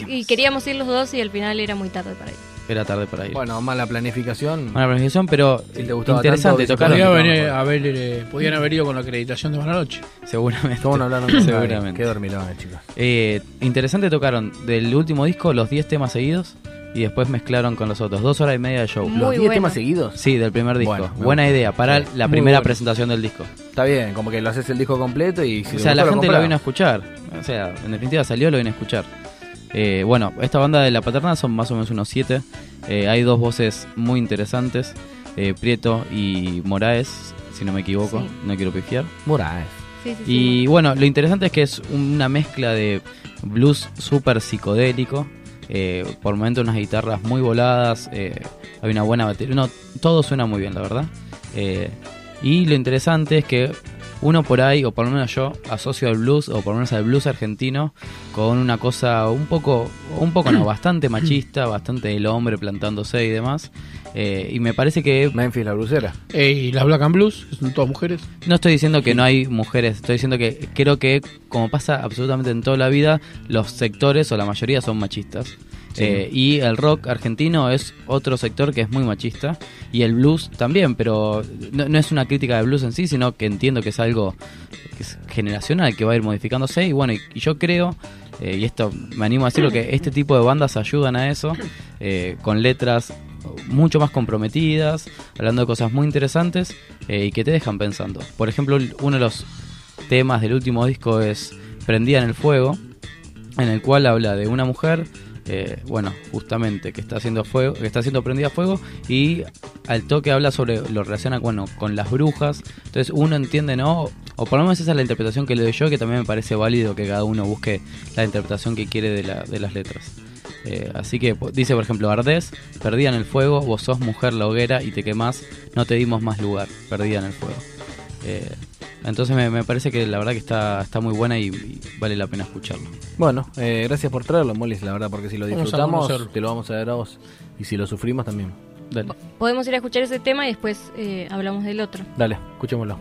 Speaker 3: y queríamos ir los dos y al final era muy tarde para ir.
Speaker 5: Era tarde para ir.
Speaker 2: Bueno, mala planificación.
Speaker 5: Buena planificación, pero
Speaker 2: Si te gustaba
Speaker 5: interesante.
Speaker 2: tanto,
Speaker 5: tocaron,
Speaker 4: Podía
Speaker 2: Claro,
Speaker 4: venir,
Speaker 2: no,
Speaker 4: haber, eh, podían haber ido con la acreditación de Buena Noche.
Speaker 5: seguramente.
Speaker 2: ¿Cómo no hablaron con nadie?
Speaker 5: Seguramente.
Speaker 2: Qué dormilones, chicos.
Speaker 5: Eh, interesante tocaron del último disco los 10 temas seguidos y después mezclaron con los otros. Dos horas y media de show.
Speaker 3: Muy
Speaker 2: ¿Los 10
Speaker 3: bueno.
Speaker 2: temas seguidos?
Speaker 5: Sí, del primer disco.
Speaker 2: Bueno,
Speaker 5: Buena
Speaker 2: gusta.
Speaker 5: idea para
Speaker 2: Sí,
Speaker 5: la
Speaker 2: muy
Speaker 5: primera
Speaker 2: bueno.
Speaker 5: presentación del disco.
Speaker 2: Está bien, como que lo haces el disco completo y si
Speaker 5: o sea, la gente lo
Speaker 2: comprás.
Speaker 5: vino a escuchar. O sea, en definitiva salió, lo vino a escuchar. Eh, bueno, esta banda de La Paterna son más o menos unos siete. Eh, hay dos voces muy interesantes, eh, Prieto y Moraes, si no me equivoco,
Speaker 3: Sí.
Speaker 5: no quiero pifiar.
Speaker 2: Moraes.
Speaker 3: Sí, sí, sí.
Speaker 5: Y bueno, lo interesante es que es una mezcla de blues súper psicodélico. eh, por momentos unas guitarras muy voladas. eh, hay una buena batería. No, todo suena muy bien, la verdad. Eh, y lo interesante es que uno por ahí, o por lo menos yo, asocio al blues, o por lo menos al blues argentino, con una cosa un poco, un poco no, bastante machista, bastante el hombre plantándose y demás. Eh, y me parece que
Speaker 2: Memphis la brucera.
Speaker 4: Eh, y las Black and Blues, son todas mujeres.
Speaker 5: no estoy diciendo que no hay mujeres, estoy diciendo que creo que, como pasa absolutamente en toda la vida, los sectores o la mayoría son machistas. Eh, y el rock argentino es otro sector que es muy machista. Y el blues también, pero no, es una crítica del blues en sí, sino que entiendo que es algo que es generacional, que va a ir modificándose. Y bueno, y yo creo, eh, y esto me animo a decirlo, que este tipo de bandas ayudan a eso, eh, con letras mucho más comprometidas, hablando de cosas muy interesantes eh, y que te dejan pensando. Por ejemplo, uno de los temas del último disco es Prendida en el Fuego, en el cual habla de una mujer, eh, bueno, justamente que está haciendo fuego, que está siendo prendida a fuego y al toque habla sobre lo relaciona bueno, con las brujas. Entonces uno entiende, ¿no? O por lo menos esa es la interpretación que le doy yo, que también me parece válido que cada uno busque la interpretación que quiere de, la- de las letras. Eh, así que dice, por ejemplo, Ardés, perdida en el fuego, vos sos mujer la hoguera y te quemás, no te dimos más lugar, perdida en el fuego. Eh, entonces me, me parece que la verdad que está, está muy buena y, y vale la pena escucharlo.
Speaker 2: Bueno, eh, gracias por traerlo, Molis, la verdad, porque si lo disfrutamos, te lo vamos a dar a vos. Y si lo sufrimos también.
Speaker 5: Dale.
Speaker 3: Podemos ir a escuchar ese tema y después eh, hablamos del otro.
Speaker 2: Dale, escuchémoslo.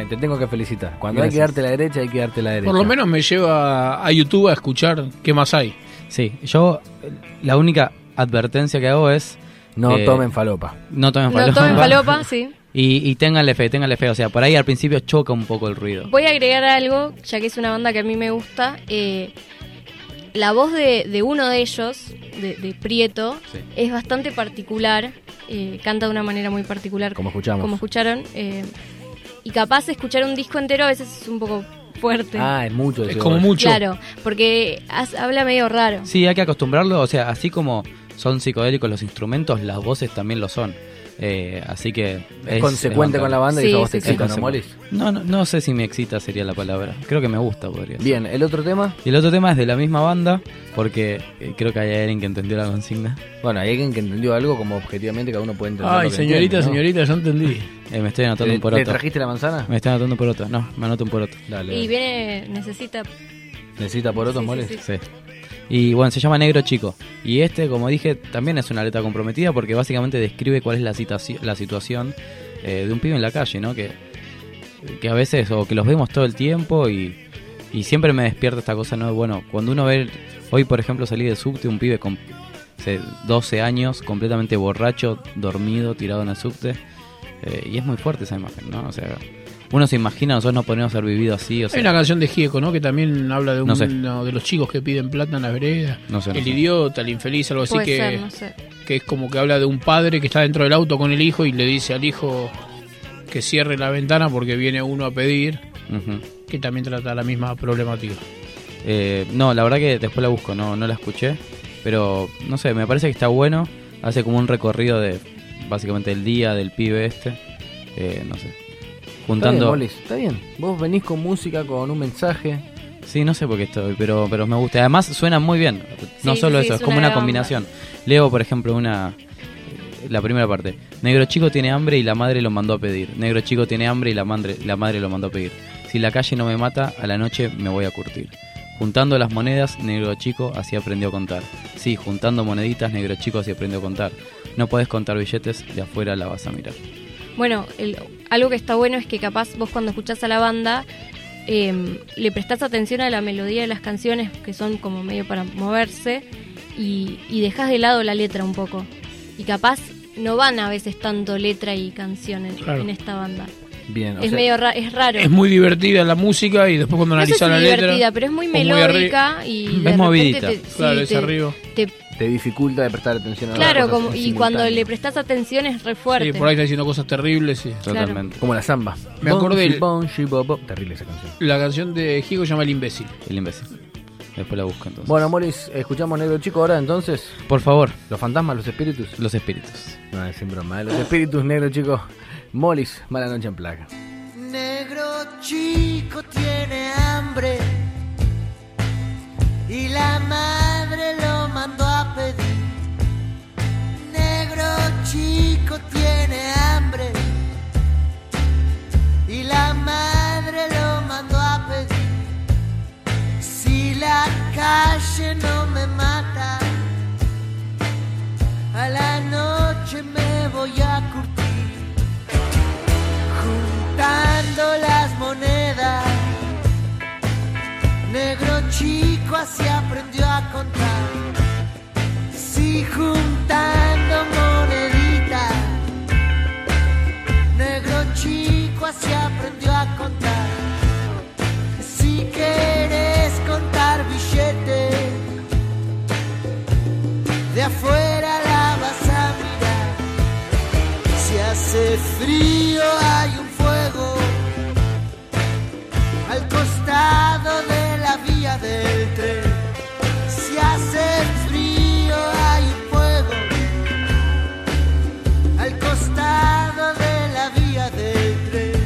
Speaker 2: ¿Eh? Te tengo que felicitar. Cuando hay que darte la derecha, hay que darte la derecha.
Speaker 4: Por lo menos me lleva a YouTube a escuchar qué más hay.
Speaker 5: Sí, yo la única advertencia que hago es...
Speaker 2: No
Speaker 5: eh,
Speaker 2: tomen falopa.
Speaker 5: No tomen
Speaker 3: No
Speaker 5: falopa.
Speaker 3: tomen falopa, sí.
Speaker 5: Y, y ténganle fe, ténganle fe. O sea, por ahí al principio choca un poco el ruido.
Speaker 3: Voy a agregar algo, ya que es una banda que a mí me gusta. eh, la voz de, de uno de ellos, de, de Prieto,
Speaker 5: Sí.
Speaker 3: es bastante particular. eh, canta de una manera muy particular.
Speaker 2: Como escuchamos.
Speaker 3: Como escucharon. eh, y capaz de escuchar un disco entero a veces es un poco fuerte.
Speaker 2: Ah, es mucho.
Speaker 4: Es como mucho.
Speaker 3: Claro, porque has- habla medio raro.
Speaker 5: Sí, hay que acostumbrarlo. O sea, así como son psicodélicos los instrumentos, las voces también lo son. Eh, así que...
Speaker 2: Es consecuente con la banda y
Speaker 3: Sí,
Speaker 2: eso a vos te
Speaker 3: sí, sí.
Speaker 2: excita, ¿no, Molis?
Speaker 5: No, no, no sé si me excita sería la palabra. Creo que me gusta, podría ser.
Speaker 2: Bien, el otro tema.
Speaker 5: Y el otro tema es de la misma banda, porque eh, creo que hay alguien que entendió la consigna.
Speaker 2: Bueno, hay alguien que entendió algo como objetivamente cada uno puede entender.
Speaker 4: Ay,
Speaker 2: lo que
Speaker 4: señorita,
Speaker 2: entiende, ¿no?
Speaker 4: señorita, ya entendí.
Speaker 5: Eh, me estoy anotando
Speaker 2: ¿Le,
Speaker 5: un poroto.
Speaker 2: le trajiste la manzana?
Speaker 5: Me estoy anotando un poroto. No, me anoto un poroto.
Speaker 2: Dale.
Speaker 3: Y viene, necesita.
Speaker 2: ¿Necesita por otros
Speaker 3: Sí, sí,
Speaker 2: Molis?
Speaker 3: sí.
Speaker 5: Y bueno, se llama Negro Chico. Y este, como dije, también es una letra comprometida porque básicamente describe cuál es la, la situación eh, de un pibe en la calle, ¿no? Que, que a veces, o que los vemos todo el tiempo y, y siempre me despierta esta cosa, ¿no? Bueno, cuando uno ve, hoy por ejemplo salí del subte, un pibe con sé, 12 años, completamente borracho, dormido, tirado en el subte. eh, y es muy fuerte esa imagen, ¿no? O sea, uno se imagina, nosotros no podemos haber vivido así, o sea,
Speaker 4: Hay una canción de Gieco, ¿no? Que también habla de
Speaker 5: No sé.
Speaker 4: uno de los chicos que piden plata en las veredas.
Speaker 5: no sé, no
Speaker 4: el
Speaker 5: sé.
Speaker 4: idiota, el infeliz, algo así
Speaker 3: Puede
Speaker 4: que,
Speaker 3: ser, no sé.
Speaker 4: que es como que habla de un padre que está dentro del auto con el hijo y le dice al hijo que cierre la ventana porque viene uno a pedir, que también trata la misma problemática.
Speaker 5: Eh, no, la verdad que después la busco, no, no la escuché. Pero no sé, me parece que está bueno. Hace como un recorrido de básicamente el día del pibe este. Eh, no sé.
Speaker 2: Está bien,
Speaker 5: Juntando.
Speaker 2: Molis, está bien. Vos venís con música, con un mensaje.
Speaker 5: Sí, no sé por qué estoy, pero, pero me gusta. Además suena muy bien. No
Speaker 3: Sí,
Speaker 5: solo
Speaker 3: sí,
Speaker 5: eso,
Speaker 3: es
Speaker 5: es como
Speaker 3: una
Speaker 5: combinación. Leo, por ejemplo, una. La primera parte. Negro chico tiene hambre y la madre lo mandó a pedir. Negro chico tiene hambre y la madre, la madre lo mandó a pedir. Si la calle no me mata, a la noche me voy a curtir. Juntando las monedas, negro chico así aprendió a contar. Sí, juntando moneditas, negro chico así aprendió a contar. No podés contar billetes, de afuera la vas a mirar.
Speaker 3: Bueno, el- algo que está bueno es que capaz vos cuando escuchás a la banda eh, le prestás atención a la melodía de las canciones que son como medio para moverse y, y dejás de lado la letra un poco. Y capaz no van a veces tanto letra y canción en,
Speaker 4: Claro.
Speaker 3: en esta banda.
Speaker 2: Bien, o
Speaker 3: es
Speaker 2: sea,
Speaker 3: medio ra- es raro.
Speaker 4: Es muy divertida la música y después cuando
Speaker 3: no sé si
Speaker 4: analizas la letra...
Speaker 3: divertida, pero es muy melódica y
Speaker 5: Es movidita.
Speaker 3: te- sí,
Speaker 4: Claro, es
Speaker 3: te-
Speaker 4: arriba.
Speaker 3: te-
Speaker 2: te dificulta de prestar atención a las
Speaker 3: claro, como, y cuando le prestás atención es re fuerte.
Speaker 4: Sí, por ahí está diciendo cosas terribles. y-
Speaker 5: Totalmente.
Speaker 2: Como la samba.
Speaker 4: Me acordé el-.
Speaker 2: Terrible esa canción.
Speaker 4: La canción de Gigo se llama El Imbécil.
Speaker 5: El imbécil. Después la busco entonces.
Speaker 2: Bueno, Molis, escuchamos Negro Chico ahora entonces.
Speaker 5: Por favor,
Speaker 2: Los fantasmas, los espíritus.
Speaker 5: los espíritus.
Speaker 2: No, es sin broma. ¿eh? Los espíritus, Negro Chico. Molis, mala noche en placa.
Speaker 9: Negro chico tiene hambre y la madre lo mandó a pedir. Negro chico tiene hambre y la madre lo mandó a pedir.
Speaker 8: Si la calle no me mata, a la noche me voy a curtir juntando las monedas. Negro chico así aprendió a contar. Sí, juntando moneditas. Negro chico así aprendió a contar. Si quieres contar billetes, de afuera la vas a mirar. Si hace frío hay un fuego al vía del tren. Si hace frío hay fuego al costado de la vía del tren.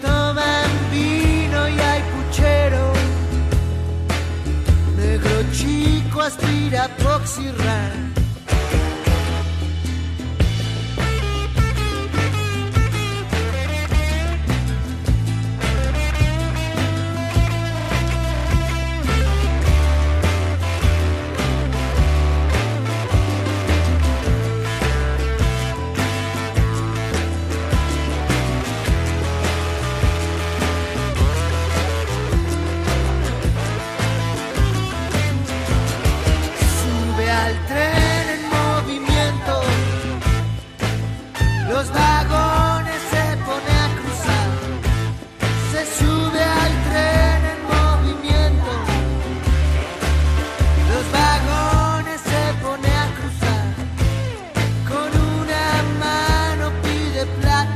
Speaker 8: Toman vino y hay puchero. Negro chico aspira Poxirran.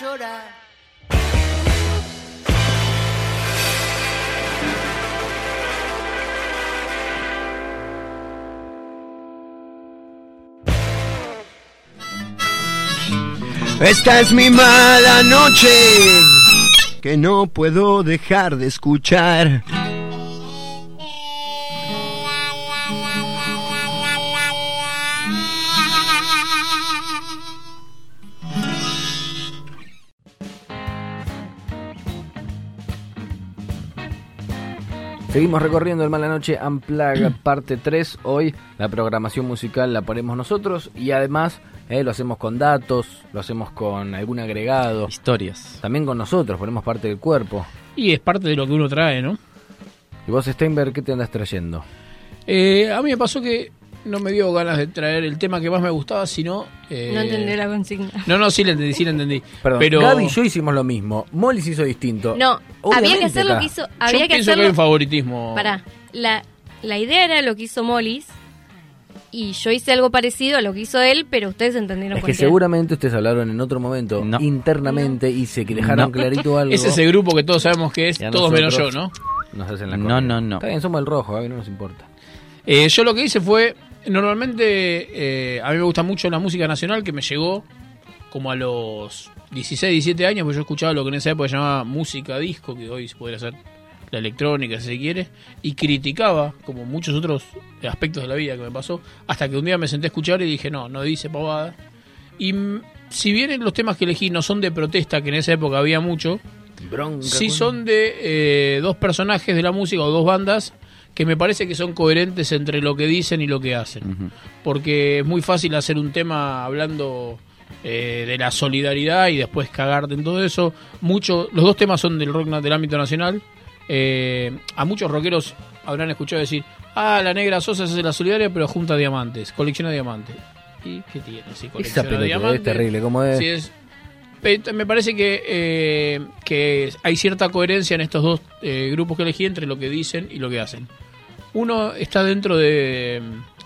Speaker 8: llorar.
Speaker 10: Esta es mi mala noche que no puedo dejar de escuchar.
Speaker 2: Seguimos recorriendo el Mala Noche Unplugged parte 3. Hoy la programación musical la ponemos nosotros y además eh, lo hacemos con datos, lo hacemos con algún agregado.
Speaker 5: Historias.
Speaker 2: También con nosotros, ponemos parte del cuerpo.
Speaker 4: Y es parte de lo que uno trae, ¿no?
Speaker 2: ¿Y vos, Steinberg, qué te andas trayendo?
Speaker 4: Eh, a mí me pasó que no me dio ganas de traer el tema que más me gustaba, sino... eh,
Speaker 3: No entendí la consigna.
Speaker 4: No, no, sí la entendí, sí la entendí.
Speaker 2: Perdón,
Speaker 4: pero
Speaker 2: Gaby y yo hicimos lo mismo. Molly se hizo distinto.
Speaker 3: No, había que hacer lo que hizo.
Speaker 4: yo
Speaker 3: Había que
Speaker 4: pienso que hay
Speaker 3: hacerlo.
Speaker 4: un favoritismo.
Speaker 3: Pará, la, la idea era lo que hizo Mollis y yo hice algo parecido a lo que hizo él, pero ustedes entendieron
Speaker 2: Es que
Speaker 3: cualquiera.
Speaker 2: seguramente ustedes hablaron en otro momento
Speaker 5: No.
Speaker 2: internamente y se que dejaron
Speaker 5: No.
Speaker 2: clarito algo.
Speaker 4: Es ese grupo que todos sabemos que es,
Speaker 2: a
Speaker 4: todos menos yo, ¿no?
Speaker 2: Nos hacen la
Speaker 5: No, no, no.
Speaker 2: Está bien, somos el rojo, Gaby, no nos importa.
Speaker 4: Eh, yo lo que hice fue, normalmente eh, a mí me gusta mucho la música nacional que me llegó como a los 16, 17 años, porque yo escuchaba lo que en esa época se llamaba música disco, que hoy se podría hacer la electrónica si se quiere, y criticaba, como muchos otros aspectos de la vida que me pasó, hasta que un día me senté a escuchar y dije, no, no dice pavada. Y si bien los temas que elegí no son de protesta, que en esa época había mucho,
Speaker 2: Bronca.
Speaker 4: Sí son de eh, dos personajes de la música o dos bandas que me parece que son coherentes entre lo que dicen y lo que hacen. Porque es muy fácil hacer un tema hablando eh, de la solidaridad y después cagarte en todo eso. Mucho, los dos temas son del rock del ámbito nacional. Eh, a muchos rockeros habrán escuchado decir, ah, la negra Sosa es de la solidaria pero junta diamantes, colecciona diamantes. ¿Y qué tiene?
Speaker 2: Esa
Speaker 4: colecciona
Speaker 2: pelotudez es
Speaker 4: diamantes.
Speaker 2: terrible, como es.
Speaker 4: Sí, es- Me parece que, eh, que hay cierta coherencia en estos dos eh, grupos que elegí entre lo que dicen y lo que hacen. Uno está dentro de,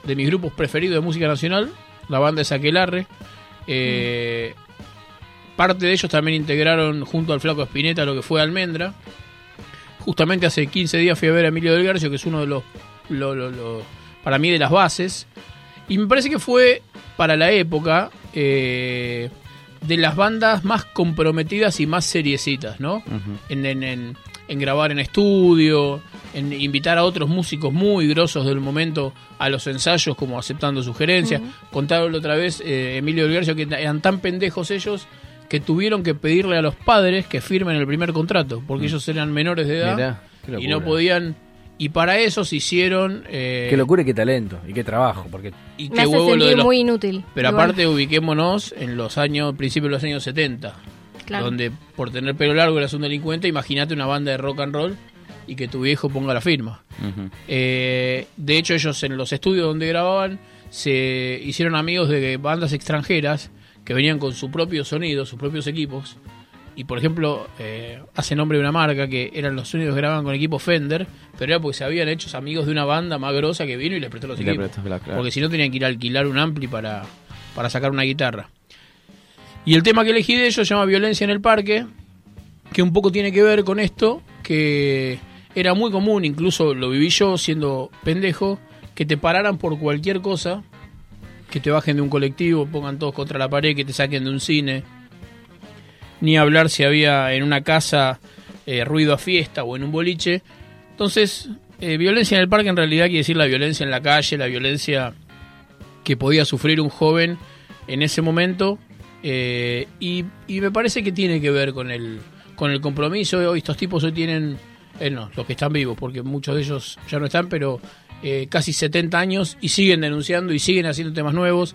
Speaker 4: de mis grupos preferidos de música nacional, la banda es Aquelarre. Eh, Parte de ellos también integraron junto al Flaco Espineta lo que fue Almendra. Justamente hace 15 días fui a ver a Emilio del Garcio, que es uno de los, lo- lo- lo- para mí, de las bases. Y me parece que fue, para la época, eh, de las bandas más comprometidas y más seriecitas, ¿no? en, en- en- en grabar en estudio, en invitar a otros músicos muy grosos del momento a los ensayos, como aceptando sugerencias. Contaron otra vez eh, Emilio del Garcio que eran tan pendejos ellos que tuvieron que pedirle a los padres que firmen el primer contrato, porque ellos eran menores de edad
Speaker 2: Mirá,
Speaker 4: y no podían. Y para eso se hicieron. eh,
Speaker 2: Qué locura y qué talento y qué trabajo. Porque
Speaker 4: y
Speaker 3: Me
Speaker 4: qué
Speaker 3: hace
Speaker 4: huevo lo de
Speaker 3: sentir
Speaker 4: los
Speaker 3: muy inútil.
Speaker 4: pero
Speaker 3: Igual,
Speaker 4: aparte ubiquémonos en los años, principios de los años 70,
Speaker 3: claro.
Speaker 4: donde por tener pelo largo eras un delincuente, imagínate una banda de rock and roll y que tu viejo ponga la firma. Eh, de hecho ellos en los estudios donde grababan se hicieron amigos de bandas extranjeras que venían con su propio sonido, sus propios equipos. Y por ejemplo, eh, hace nombre de una marca que eran los únicos que grababan con equipo Fender, pero era porque se habían hecho amigos de una banda más grosa que vino y les prestó los
Speaker 5: Y
Speaker 4: equipos.
Speaker 5: prestó, claro, claro.
Speaker 4: Porque si no tenían que ir a alquilar un ampli para, para sacar una guitarra. Y el tema que elegí de ellos se llama Violencia en el Parque, que un poco tiene que ver con esto, que era muy común, incluso lo viví yo siendo pendejo, que te pararan por cualquier cosa, que te bajen de un colectivo, pongan todos contra la pared, que te saquen de un cine, ni hablar si había en una casa eh, ruido a fiesta o en un boliche. Entonces, eh, violencia en el parque en realidad quiere decir la violencia en la calle, la violencia que podía sufrir un joven en ese momento. Eh, y, y me parece que tiene que ver con el, con el compromiso. Hoy estos tipos hoy tienen, eh, no, los que están vivos, porque muchos de ellos ya no están, pero eh, casi 70 años y siguen denunciando y siguen haciendo temas nuevos.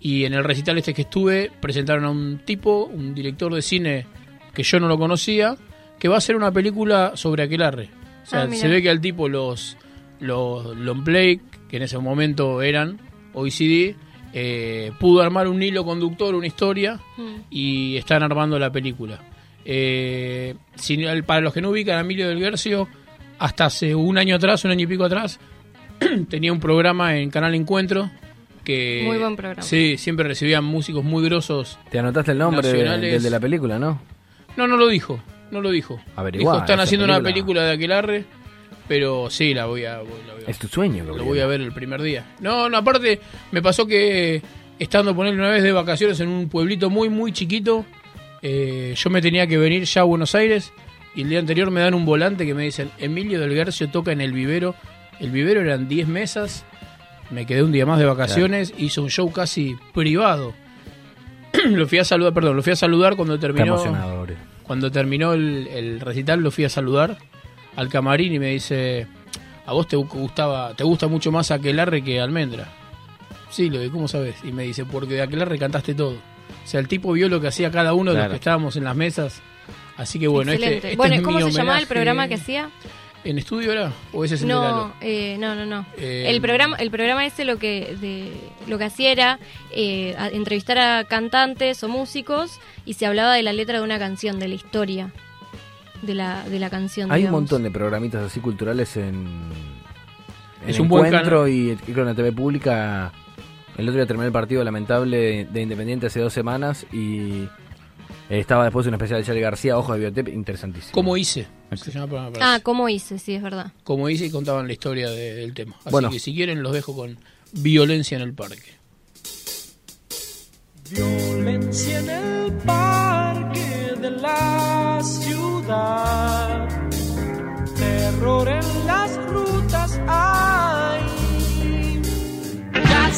Speaker 4: Y en el recital este que estuve, presentaron a un tipo, un director de cine que yo no lo conocía, que va a hacer una película sobre Aquelarre. O sea,
Speaker 3: Ah,
Speaker 4: se ve que al tipo los, los long play, que en ese momento eran OECD, eh, pudo armar un hilo conductor, una historia,
Speaker 3: Mm.
Speaker 4: y están armando la película. Eh, si- para los que no ubican a Emilio del Guercio, hasta hace un año atrás, un año y pico atrás, tenía un programa en Canal Encuentro que...
Speaker 3: Muy buen programa.
Speaker 4: Sí, siempre recibían músicos muy grosos.
Speaker 2: te anotaste el nombre del de la película, ¿no?
Speaker 4: No, no lo dijo, no lo dijo.
Speaker 2: Averiguá,
Speaker 4: dijo, están haciendo una
Speaker 2: película.
Speaker 4: película de Aquelarre, pero sí, la voy a... la voy a-
Speaker 2: Es tu sueño,
Speaker 4: lo voy a ver el primer día. No, no, aparte me pasó que estando ponerle una vez de vacaciones en un pueblito muy, muy chiquito, eh, yo me tenía que venir ya a Buenos Aires y el día anterior me dan un volante que me dicen, Emilio del Guercio toca en el vivero. El vivero eran 10 mesas, me quedé un día más de vacaciones, hizo un show casi privado. lo fui a saludar, perdón, lo fui a saludar cuando terminó cuando terminó el, el recital lo fui a saludar al camarín y me dice, a vos te gustaba, te gusta mucho más Aquelarre que Almendra. Sí, lo de cómo sabes. Y me dice, porque de Aquelarre cantaste todo. O sea, el tipo vio lo que hacía cada uno de los que estábamos en las mesas. Así que bueno, este,
Speaker 3: Excelente.
Speaker 4: este
Speaker 3: bueno,
Speaker 4: es
Speaker 3: ¿cómo
Speaker 4: mi
Speaker 3: se llamaba el programa que hacía?
Speaker 4: ¿En estudio era? ¿O ese es el
Speaker 3: No, eh, no, no, no.
Speaker 4: Eh,
Speaker 3: el programa, el programa ese lo que de, lo que hacía era eh, a- entrevistar a cantantes o músicos y se hablaba de la letra de una canción, de la historia de la, de la canción.
Speaker 2: Hay un montón de programitas así culturales en, en
Speaker 4: Es un buen
Speaker 2: Encuentro y, y creo en la TV pública. El otro día terminé el partido lamentable de, de Independiente hace dos semanas y eh, estaba después un especial de Charlie García, Ojos de Biotep, interesantísimo.
Speaker 4: ¿Cómo hice? Se llama.
Speaker 3: Ah, ¿cómo hice? Sí, es verdad.
Speaker 4: Como hice y contaban la historia de- del tema. Así
Speaker 2: Bueno.
Speaker 4: que si quieren los dejo con violencia en el parque.
Speaker 9: Violencia en el parque de la ciudad, terror en las rutas hay. Ya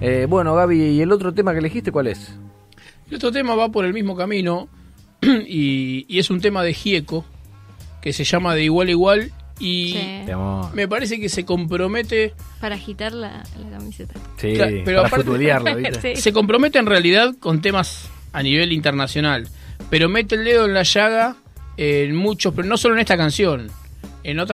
Speaker 2: Eh, bueno, Gaby, ¿y el otro tema que elegiste cuál es?
Speaker 4: El otro tema va por el mismo camino y, y es un tema de Gieco que se llama De Igual a Igual y
Speaker 3: Sí.
Speaker 4: Me parece que se compromete,
Speaker 3: Para agitar la, la camiseta.
Speaker 2: Sí,
Speaker 4: Claro, pero
Speaker 2: para
Speaker 4: aparte-
Speaker 2: futurearlo, ¿viste?
Speaker 3: Sí.
Speaker 4: se compromete en realidad con temas a nivel internacional, pero mete el dedo en la llaga en muchos, pero no solo en esta canción, en otras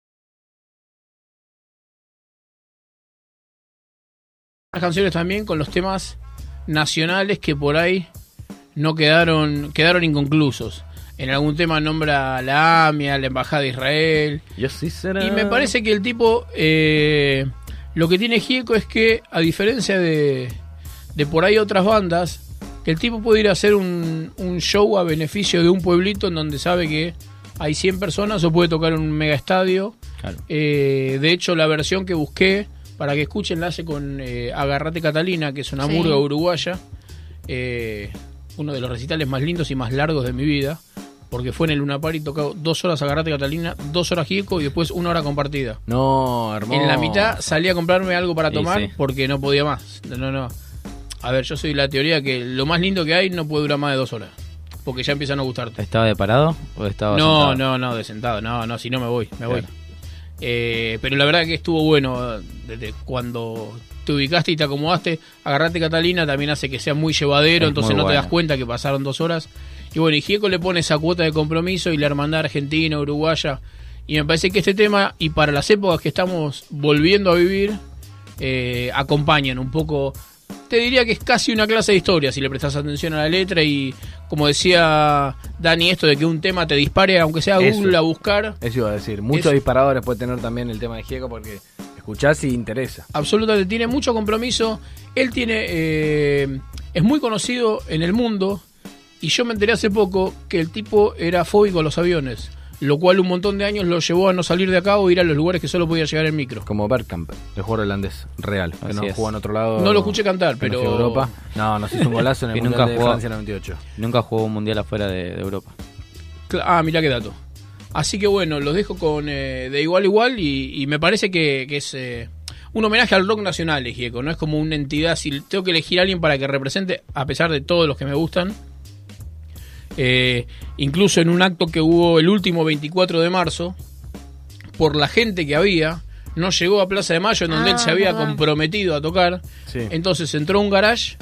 Speaker 4: Canciones también con los temas nacionales que por ahí no quedaron quedaron inconclusos. En algún tema nombra la AMIA, la Embajada de Israel.
Speaker 2: Yo sí será.
Speaker 4: Y me parece que el tipo, eh, lo que tiene Gieco es que, a diferencia de, de por ahí otras bandas, el tipo puede ir a hacer un, un show a beneficio de un pueblito en donde sabe que hay 100 personas o puede tocar en un mega estadio.
Speaker 5: Claro.
Speaker 4: Eh, de hecho, la versión que busqué para que escuchen la hace con eh, Agarrate Catalina, que es una
Speaker 3: Sí.
Speaker 4: murga uruguaya. Eh, uno de los recitales más lindos y más largos de mi vida. Porque fue en el Luna Park y tocado dos horas Agarrate Catalina, dos horas Gieco y después una hora compartida.
Speaker 2: No, hermoso.
Speaker 4: En la mitad salí a comprarme algo para tomar
Speaker 5: sí.
Speaker 4: porque no podía más. No, no. A ver, yo soy la teoría que lo más lindo que hay no puede durar más de dos horas. Porque ya empieza a no gustarte.
Speaker 5: ¿Estaba de parado o estaba
Speaker 4: No,
Speaker 5: sentado?
Speaker 4: no, no, de sentado. No, no, si no me voy, me voy. Eh, pero la verdad que estuvo bueno desde cuando te ubicaste y te acomodaste. Agarrate Catalina también hace que sea muy llevadero,
Speaker 5: Es
Speaker 4: entonces
Speaker 5: muy
Speaker 4: no te das cuenta que pasaron dos horas. Y bueno, y Gieco le pone esa cuota de compromiso y la hermandad argentina, uruguaya. Y me parece que este tema, y para las épocas que estamos volviendo a vivir, eh, acompañan un poco. Te diría que es casi una clase de historia si le prestas atención a la letra y como decía Dani, esto de que un tema te dispare, aunque sea
Speaker 2: Eso.
Speaker 4: Google a buscar,
Speaker 2: Eso iba a decir. Muchos
Speaker 4: Es-
Speaker 2: disparadores puede tener también el tema de Gieco porque escuchás y interesa.
Speaker 4: absolutamente tiene mucho compromiso. Él tiene eh, es muy conocido en el mundo y yo me enteré hace poco que el tipo era fóbico a los aviones, lo cual un montón de años lo llevó a no salir de acá o ir a los lugares que solo podía llegar en micro.
Speaker 2: Como Bergkamp, el jugador holandés real, que
Speaker 5: Así
Speaker 2: no
Speaker 5: es.
Speaker 2: jugó en otro lado.
Speaker 4: No lo escuché cantar,
Speaker 2: no
Speaker 4: pero-
Speaker 2: Europa. No, nos hizo un golazo en el
Speaker 5: Que
Speaker 2: Mundial
Speaker 5: nunca
Speaker 2: de
Speaker 5: jugó.
Speaker 2: Francia 98.
Speaker 5: Nunca jugó un mundial afuera de, de Europa.
Speaker 4: Cla- Ah, mira qué dato. Así que bueno, los dejo con eh, de igual a igual y, y me parece que, que es eh, un homenaje al rock nacional, Gieco. No es como una entidad, si tengo que elegir a alguien para que represente, a pesar de todos los que me gustan. Eh, incluso en un acto que hubo el último 24 de marzo, por la gente que había, no llegó a Plaza de Mayo, en donde
Speaker 3: Ah,
Speaker 4: él se había
Speaker 3: verdad.
Speaker 4: comprometido a tocar.
Speaker 2: Sí.
Speaker 4: Entonces entró a un garage,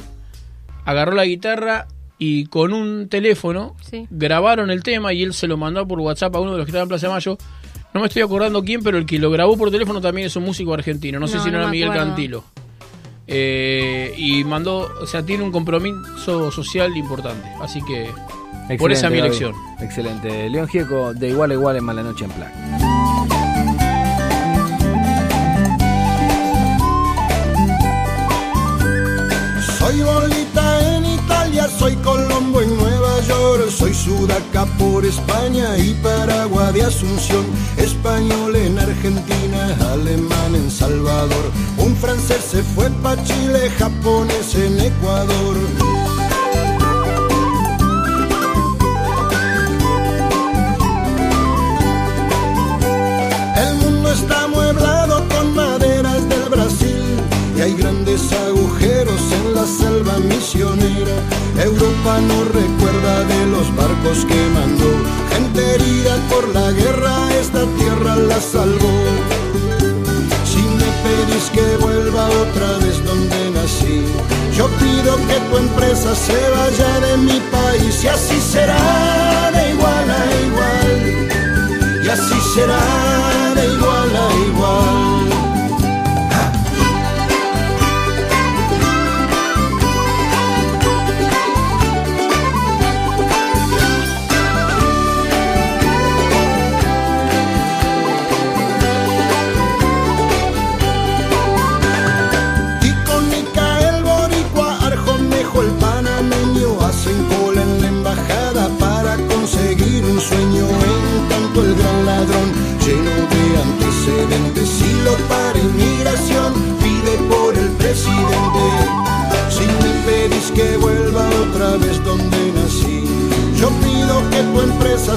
Speaker 4: agarró la guitarra y con un teléfono
Speaker 3: Sí.
Speaker 4: grabaron el tema y él se lo mandó por WhatsApp a uno de los que estaba en Plaza de Mayo. No me estoy acordando quién, pero el que lo grabó por teléfono también es un músico argentino. No, sé
Speaker 3: No,
Speaker 4: si no,
Speaker 3: no
Speaker 4: era Miguel
Speaker 3: acuerdo.
Speaker 4: Cantilo. Eh, y mandó, o sea, tiene un compromiso social importante. Así que por esa mi
Speaker 2: Gaby.
Speaker 4: elección.
Speaker 2: Excelente. León Gieco, de igual a igual en Mala Noche en Plaque.
Speaker 1: Soy Bolita en Italia, soy Colombo en Nueva York, soy Sudaca por España y Paraguay de Asunción, español en Argentina, alemán en Salvador, un francés se fue pa' Chile, japonés en Ecuador. Selva misionera. Europa no recuerda de los barcos que mandó, gente herida por la guerra, esta tierra la salvó. Si me pedís que vuelva otra vez donde nací, Yo pido que tu empresa se vaya de mi país y así será de igual a igual. Y así será de igual a igual.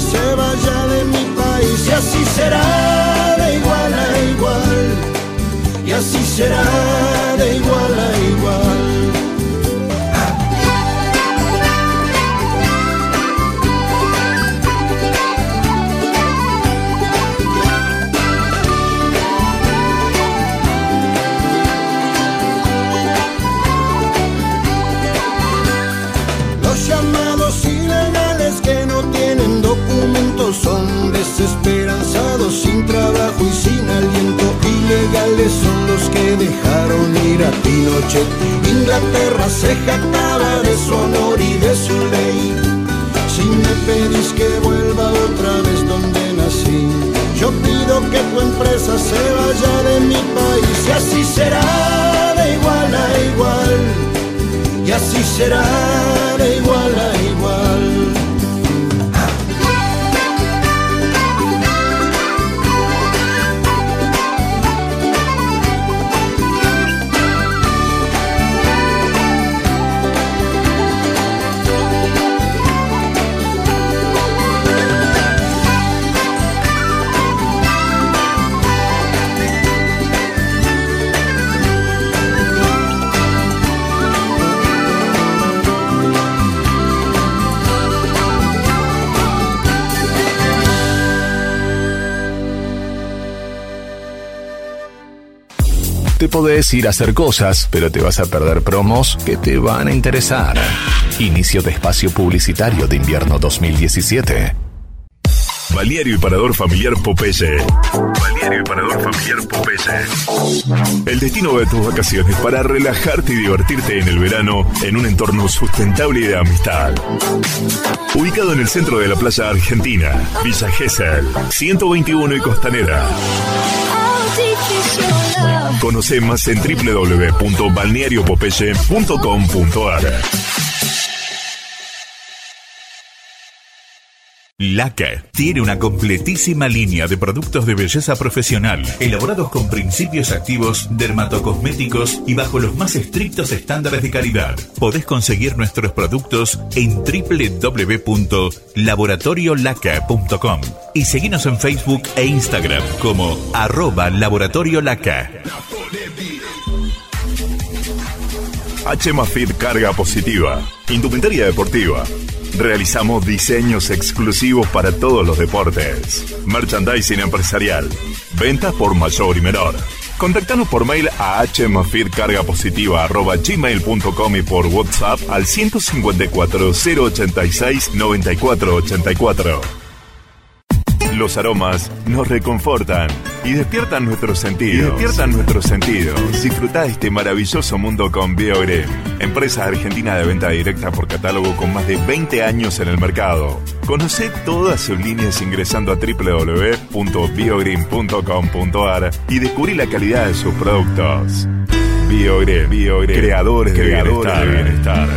Speaker 1: Se vaya de mi país y así será de igual a igual y así será de igual a igual. Dejaron ir a Pinochet. Inglaterra se jactaba de su honor y de su ley. Si me pedís que vuelva otra vez donde nací, yo pido que tu empresa se vaya de mi país y así será de igual a igual y así será de igual a igual.
Speaker 11: Te podés ir a hacer cosas, pero te vas a perder promos que te van a interesar. Inicio de espacio publicitario de invierno 2017.
Speaker 12: Balneario y Parador Familiar Popeye. Balneario y Parador Familiar Popeye. El destino de tus vacaciones para relajarte y divertirte en el verano en un entorno sustentable y de amistad. Ubicado en el centro de la playa argentina, Villa Gesell, 121 y Costanera. Conoce más en www.balneariopopeye.com.ar.
Speaker 13: LACA tiene una completísima línea de productos de belleza profesional, elaborados con principios activos, dermatocosméticos y bajo los más estrictos estándares de calidad. Podés conseguir nuestros productos en www.laboratoriolaca.com y seguinos en Facebook e Instagram como arroba laboratoriolaca.
Speaker 12: HMAFIT Carga Positiva. Indumentaria deportiva. Realizamos diseños exclusivos para todos los deportes. Merchandising empresarial. Ventas por mayor y menor. Contactanos por mail a hmafitcargapositiva.gmail.com y por WhatsApp al 154 086 9484. Los aromas nos reconfortan y despiertan nuestros sentidos. Y despiertan nuestros sentidos. Disfruta este maravilloso mundo con BioGreen, empresa argentina de venta directa por catálogo con más de 20 años en el mercado. Conoce todas sus líneas ingresando a www.biogreen.com.ar y descubrí la calidad de sus productos. BioGreen, BioGreen, creadores, de bienestar. De bienestar.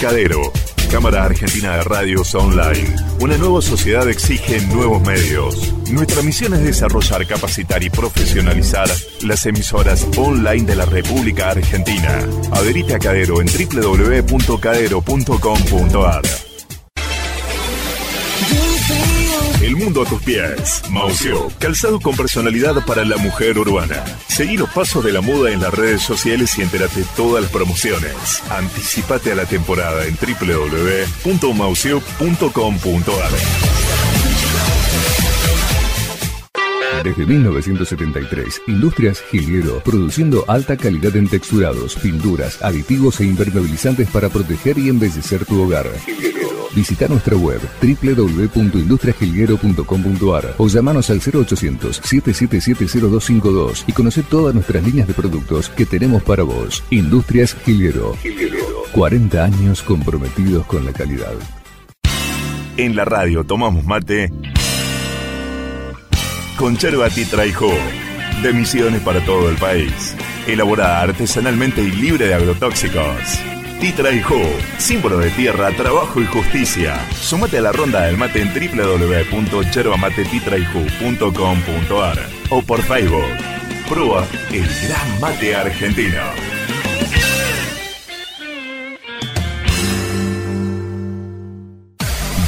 Speaker 12: Cadero, Cámara Argentina de Radios Online. Una nueva sociedad exige nuevos medios. Nuestra misión es desarrollar, capacitar y profesionalizar las emisoras online de la República Argentina. Adherite a Cadero en www.cadero.com.ar. El mundo a tus pies. Mausio, calzado con personalidad para la mujer urbana. Seguí los pasos de la moda en las redes sociales y entérate todas las promociones. Anticipate a la temporada en www.mausio.com.ar.
Speaker 14: Desde 1973, Industrias Gilguero, produciendo alta calidad en texturados, pinturas, aditivos e impermeabilizantes para proteger y embellecer tu hogar. Visita nuestra web www.industriasgilguero.com.ar o llamanos al 0800-777-0252 y conoce todas nuestras líneas de productos que tenemos para vos. Industrias Gilguero. 40 años comprometidos con la calidad.
Speaker 12: En la radio tomamos mate con Ju, de misiones para todo el país. Elaborada artesanalmente y libre de agrotóxicos. Titra y Ju, símbolo de tierra, trabajo y justicia. Sumate a la ronda del mate en www.yerbamatetitraiju.com.ar o por Facebook. Prueba el gran mate argentino.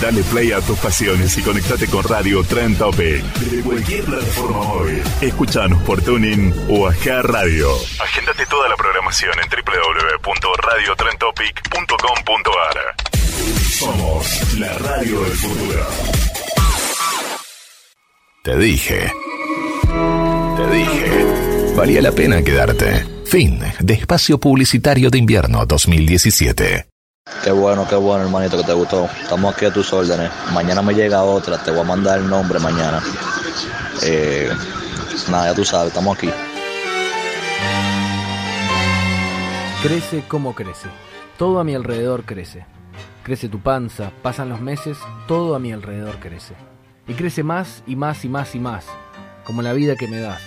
Speaker 12: Dale play a tus pasiones y conectate con Radio Trend Topic. De cualquier plataforma móvil. Escuchanos por Tuning o Ajá Radio. Agéndate toda la programación en www.radiotrendtopic.com.ar. Somos la radio del futuro.
Speaker 11: Te dije. Te dije. Valía la pena quedarte. Fin de espacio publicitario de invierno 2017.
Speaker 15: Qué bueno, qué bueno, hermanito, que te gustó. Estamos aquí a tus órdenes. Mañana me llega otra, te voy a mandar el nombre mañana. Eh, nada, ya tú sabes, estamos aquí.
Speaker 2: Crece como crece. Todo a mi alrededor crece. Crece tu panza, pasan los meses, todo a mi alrededor crece. Y crece más y más y más y más, como la vida que me das.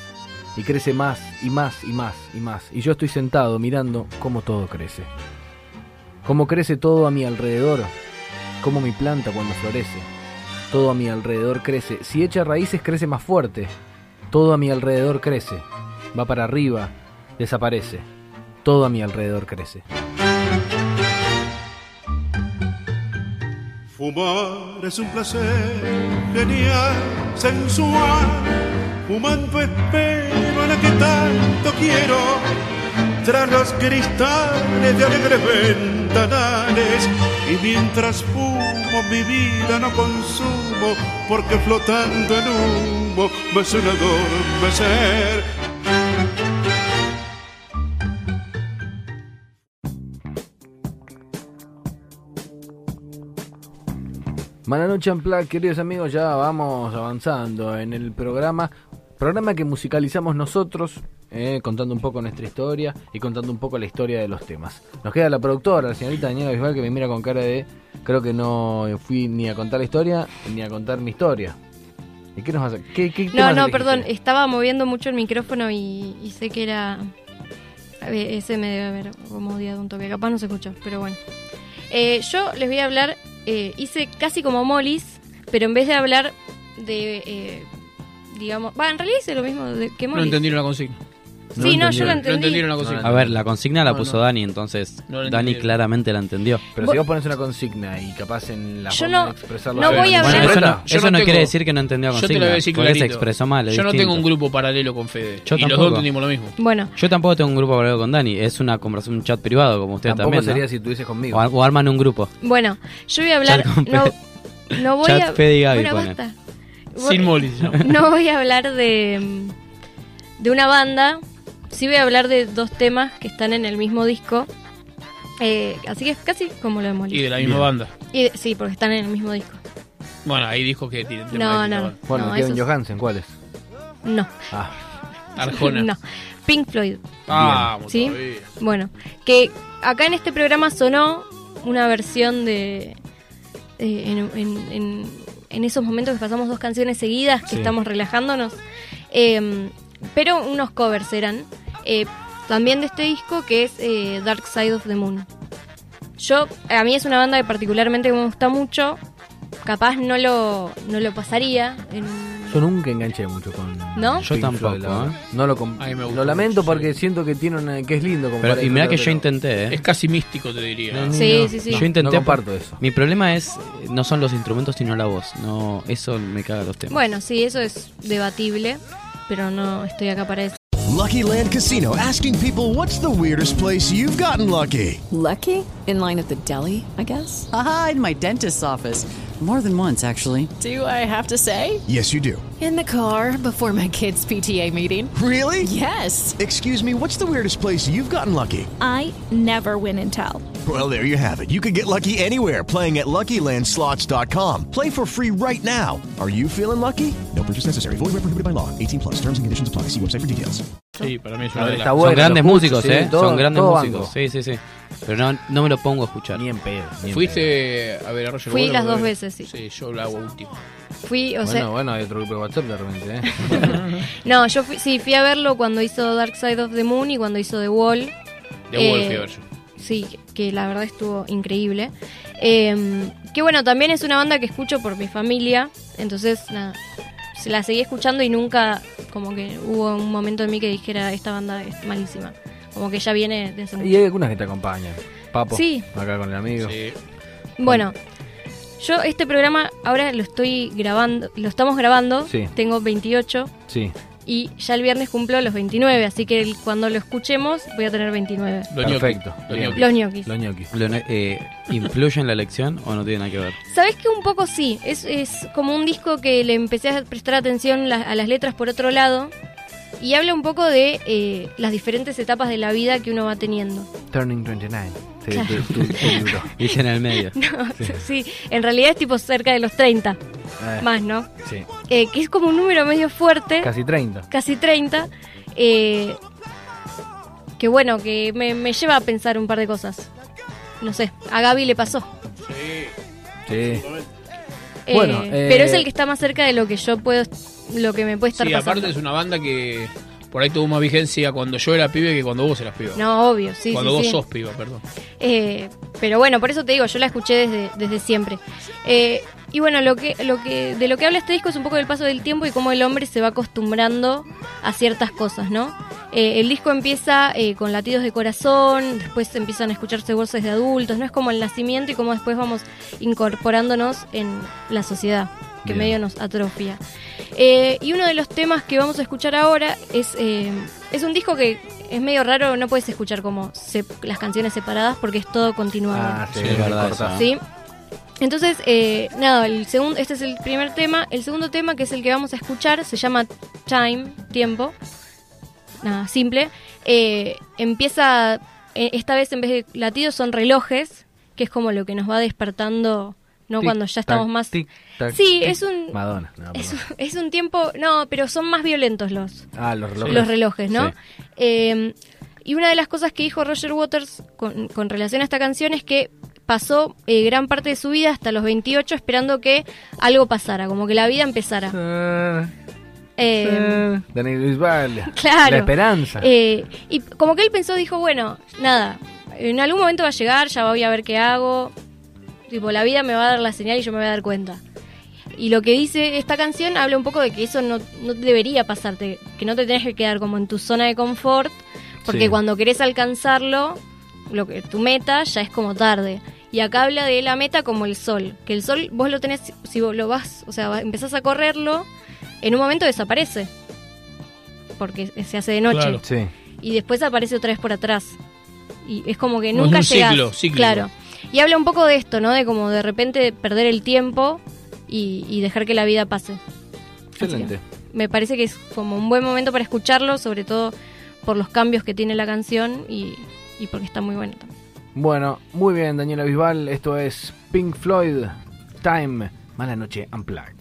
Speaker 2: Y crece más y más y más y más. Y yo estoy sentado mirando cómo todo crece. Cómo crece todo a mi alrededor, como mi planta cuando florece. Todo a mi alrededor crece. Si echa raíces crece más fuerte. Todo a mi alrededor crece. Va para arriba, desaparece. Todo a mi alrededor crece.
Speaker 16: Fumar es un placer genial, sensual. Fumando espero a la que tanto quiero. Tras los cristales de alegres ventanales. Y mientras fumo mi vida no consumo, porque flotando en humo me suena adormecer.
Speaker 2: Noche Unplugged, queridos amigos, ya vamos avanzando en el programa. Programa que musicalizamos nosotros, eh, contando un poco nuestra historia y contando un poco la historia de los temas. Nos queda la productora, la señorita Daniela Bisbal, que me mira con cara de... Creo que no fui ni a contar la historia, ni a contar mi historia. ¿Y qué nos a ¿Qué, qué
Speaker 3: No, no, perdón, estaba moviendo mucho el micrófono y, y sé que era... a ver, ese me debe haber como odiado un toque, capaz no se escuchó, pero bueno. Eh, yo les voy a hablar, eh, hice casi como Mollis, pero en vez de hablar de, eh, digamos, va, en realidad hice lo mismo de, que
Speaker 4: No
Speaker 3: Mollis.
Speaker 4: entendieron la consigna.
Speaker 3: Sí, no, yo la entendí.
Speaker 4: No entendieron la consigna.
Speaker 5: A ver, la consigna la
Speaker 4: No,
Speaker 5: puso
Speaker 4: no.
Speaker 5: Dani, entonces
Speaker 4: No
Speaker 5: Dani claramente la entendió.
Speaker 2: Pero si vos pones una consigna y capaz en la
Speaker 3: Yo
Speaker 2: forma
Speaker 3: no-
Speaker 2: de expresarlo...
Speaker 3: no voy a
Speaker 5: Bueno,
Speaker 3: hablar-
Speaker 5: eso no,
Speaker 4: Yo
Speaker 5: eso
Speaker 4: no
Speaker 5: no
Speaker 4: tengo-
Speaker 5: quiere decir que no entendió la
Speaker 4: Yo te
Speaker 5: consigna.
Speaker 4: lo voy a decir
Speaker 5: porque se expresó mal. es
Speaker 4: Yo no tengo un grupo paralelo con Fede.
Speaker 5: Yo
Speaker 4: y los dos entendimos lo mismo.
Speaker 3: Bueno,
Speaker 5: Yo tampoco tengo un grupo hablado con Dani, es una conversación, un chat privado como usted
Speaker 2: Tampoco
Speaker 5: también. ¿no?
Speaker 2: sería si estuvieses conmigo.
Speaker 5: O, o arman un grupo.
Speaker 3: bueno, yo voy a hablar...
Speaker 5: Chat con
Speaker 3: No,
Speaker 5: Fede.
Speaker 3: no voy
Speaker 5: Chat
Speaker 3: a...
Speaker 5: Fede y Gaby
Speaker 3: bueno, basta.
Speaker 4: Sin llama.
Speaker 3: no voy a hablar de, de una banda, sí voy a hablar de dos temas que están en el mismo disco. Eh, así que es casi como lo de Molly.
Speaker 4: Y de la misma banda.
Speaker 3: Y de- sí, porque están en el mismo disco.
Speaker 4: Bueno, ahí dijo que tiene tema
Speaker 3: No,
Speaker 4: de
Speaker 3: no,
Speaker 2: Bueno,
Speaker 3: No,
Speaker 2: Kevin
Speaker 3: esos-
Speaker 2: Johansen, ¿cuáles?
Speaker 3: No.
Speaker 2: Ah.
Speaker 4: Arjona.
Speaker 3: No. Pink Floyd.
Speaker 4: Ah,
Speaker 3: ¿Sí?
Speaker 4: todavía.
Speaker 3: Bueno, que acá en este programa sonó una versión de... eh, en, en- en- en esos momentos que pasamos dos canciones seguidas, que
Speaker 2: Sí.
Speaker 3: estamos relajándonos. Eh, pero unos covers eran. eh, también de este disco que es eh, Dark Side of the Moon. Yo, a mí es una banda que particularmente me gusta mucho. Capaz no lo, no lo pasaría en
Speaker 2: yo nunca enganché mucho con
Speaker 3: ¿No?
Speaker 5: Yo
Speaker 2: Pink
Speaker 5: tampoco,
Speaker 2: Floyd.
Speaker 5: ¿eh?
Speaker 2: No lo, com-
Speaker 4: A mí me gusta
Speaker 2: lo lamento
Speaker 4: mucho,
Speaker 2: porque siento que tiene una, que es lindo como
Speaker 5: Pero, y mira que yo intenté, ¿eh?
Speaker 4: Es casi místico, te diría.
Speaker 5: No, no,
Speaker 3: Sí,
Speaker 5: no.
Speaker 3: sí, sí.
Speaker 5: Yo intenté.
Speaker 2: No comparto eso.
Speaker 5: Mi problema es, eh, no son los instrumentos, sino la voz. No, eso me caga los temas.
Speaker 3: Bueno, sí, eso es debatible, pero no estoy acá para eso.
Speaker 17: Lucky Land Casino asking people what's the weirdest place you've gotten lucky?
Speaker 18: Lucky? In line at the deli, I guess?
Speaker 19: Aha, in my dentist's office.
Speaker 18: More than once, actually.
Speaker 19: Do I have to say?
Speaker 17: Yes, you do.
Speaker 19: In the car before my kids' PTA meeting.
Speaker 17: Really?
Speaker 19: Yes.
Speaker 17: Excuse me, what's the weirdest place you've gotten lucky?
Speaker 20: I never win and tell.
Speaker 17: Well, there you have it. You can get lucky anywhere playing at LuckyLandSlots.com. Play for free right now. Are you feeling lucky? No purchase necessary. Void where prohibited by law. 18 plus. Terms and conditions apply. See website for details.
Speaker 4: Sí, para mí es
Speaker 2: A
Speaker 4: una de las
Speaker 5: Son grandes
Speaker 2: lo escucho,
Speaker 5: músicos,
Speaker 2: sí,
Speaker 5: ¿eh?
Speaker 2: todo-
Speaker 5: Son grandes músicos. Sí, sí, sí. Pero no, no me lo pongo a escuchar.
Speaker 2: Ni en pedo. ni en
Speaker 4: ¿Fuiste a ver a Roger
Speaker 3: Fui
Speaker 4: Waters?
Speaker 3: las dos veces, sí.
Speaker 4: Sí, yo la hago último.
Speaker 3: Fui, o
Speaker 2: bueno,
Speaker 3: sea,
Speaker 2: bueno, hay otro grupo de WhatsApp de repente, ¿eh?
Speaker 3: no, yo fui, sí, fui a verlo cuando hizo Dark Side of the Moon y cuando hizo The Wall.
Speaker 4: The Wall
Speaker 3: Eh,
Speaker 4: fui a ver yo.
Speaker 3: Sí, que la verdad estuvo increíble. Eh, que bueno, también es una banda que escucho por mi familia, entonces nada, se la seguí escuchando y nunca como que hubo un momento en mí que dijera esta banda es malísima. Como que ya viene de hace mucho.
Speaker 2: Y hay algunas que te acompañan. Papo,
Speaker 3: Sí.
Speaker 2: acá con el amigo.
Speaker 3: Bueno, yo este programa ahora lo estoy grabando, lo estamos grabando,
Speaker 2: Sí.
Speaker 3: tengo 28
Speaker 2: Sí.
Speaker 3: y ya el viernes cumplo los 29, así que el- cuando lo escuchemos voy a tener 29.
Speaker 2: Perfecto. Bien.
Speaker 3: Los ñoquis.
Speaker 2: Los ñoquis.
Speaker 5: Lo- eh, ¿Influye en la elección o no tiene nada que ver?
Speaker 3: ¿Sabes que un poco sí? Es, es como un disco que le empecé a prestar atención la- a las letras por otro lado y habla un poco de eh, las diferentes etapas de la vida que uno va teniendo.
Speaker 2: Turning 29. Sí,
Speaker 3: Claro.
Speaker 2: tu, tu- tu libro.
Speaker 5: Dice en el medio.
Speaker 3: No, sí. en realidad es tipo cerca de los 30,
Speaker 2: Eh,
Speaker 3: más, ¿no?
Speaker 2: Sí.
Speaker 3: Eh, que es como un número medio fuerte.
Speaker 2: Casi 30.
Speaker 3: casi 30, eh, que bueno, que me, me lleva a pensar un par de cosas. No sé, a Gaby le pasó.
Speaker 2: Sí.
Speaker 3: Eh,
Speaker 2: Bueno, eh,
Speaker 3: pero es el que está más cerca de lo que yo puedo, lo que me puede estar
Speaker 4: Sí,
Speaker 3: pasando.
Speaker 4: aparte es una banda que por ahí tuvo más vigencia cuando yo era pibe que cuando vos eras piba.
Speaker 3: No, obvio, sí,
Speaker 4: Cuando
Speaker 3: sí,
Speaker 4: vos
Speaker 3: sí.
Speaker 4: sos piba, perdón.
Speaker 3: Eh, pero bueno, por eso te digo, yo la escuché desde, desde siempre. Eh, y bueno, lo que, lo que, de lo que habla este disco es un poco del paso del tiempo y cómo el hombre se va acostumbrando a ciertas cosas, ¿no? Eh, el disco empieza eh, con latidos de corazón, después empiezan a escucharse voces de adultos, no es como el nacimiento y cómo después vamos incorporándonos en la sociedad, que
Speaker 21: Bien.
Speaker 3: medio nos atrofia. Eh, y uno de los temas que vamos a escuchar ahora es, eh, es un disco que es medio raro, no puedes escuchar como se- las canciones separadas porque es todo continuado.
Speaker 2: Ah, sí,
Speaker 5: Sí,
Speaker 2: es
Speaker 5: verdad
Speaker 2: verdad.
Speaker 5: eso.
Speaker 3: ¿Sí? Entonces, eh, nada, el segundo, este es el primer tema. El segundo tema, que es el que vamos a escuchar, se llama Time, tiempo. Nada, simple. Eh, empieza, esta vez en vez de latidos son relojes, que es como lo que nos va despertando, ¿no?
Speaker 2: Tic,
Speaker 3: Cuando ya estamos
Speaker 2: tac,
Speaker 3: más...
Speaker 2: tic, tac,
Speaker 3: sí,
Speaker 2: tic.
Speaker 3: es un...
Speaker 2: Madonna. No,
Speaker 3: Es, un tiempo... No, pero son más violentos los,
Speaker 2: Ah, los relojes.
Speaker 3: los relojes, ¿no?
Speaker 2: Sí.
Speaker 3: Eh, y una de las cosas que dijo Roger Waters con, con relación a esta canción es que pasó eh, gran parte de su vida hasta los 28 esperando que algo pasara, como que la vida empezara. Eh,
Speaker 2: Daniel Bisbal.
Speaker 3: claro.
Speaker 2: La esperanza.
Speaker 3: Eh, y como que él pensó, dijo, bueno, nada, en algún momento va a llegar, ya voy a ver qué hago. Tipo, la vida me va a dar la señal y yo me voy a dar cuenta. Y lo que dice esta canción habla un poco de que eso no, no debería pasarte, que no te tenés que quedar como en tu zona de confort, porque
Speaker 21: Sí.
Speaker 3: cuando querés alcanzarlo, lo que tu meta ya es como tarde. Y acá habla de la meta como el sol, que el sol vos lo tenés, si vos lo vas, o sea, empezás a correrlo, en un momento desaparece, porque se hace de noche.
Speaker 2: Claro. Sí.
Speaker 3: Y después aparece otra vez por atrás. Y es como que nunca llegás.
Speaker 4: ciclo, cíclico.
Speaker 3: Claro. Y habla un poco de esto, ¿no? De como de repente perder el tiempo y, y dejar que la vida pase.
Speaker 2: Excelente.
Speaker 3: Me parece que es como un buen momento para escucharlo, sobre todo por los cambios que tiene la canción y, y porque está muy bueno también.
Speaker 2: Bueno, muy bien, Daniela Bisbal. Esto es Pink Floyd Time. Mala noche, Unplugged.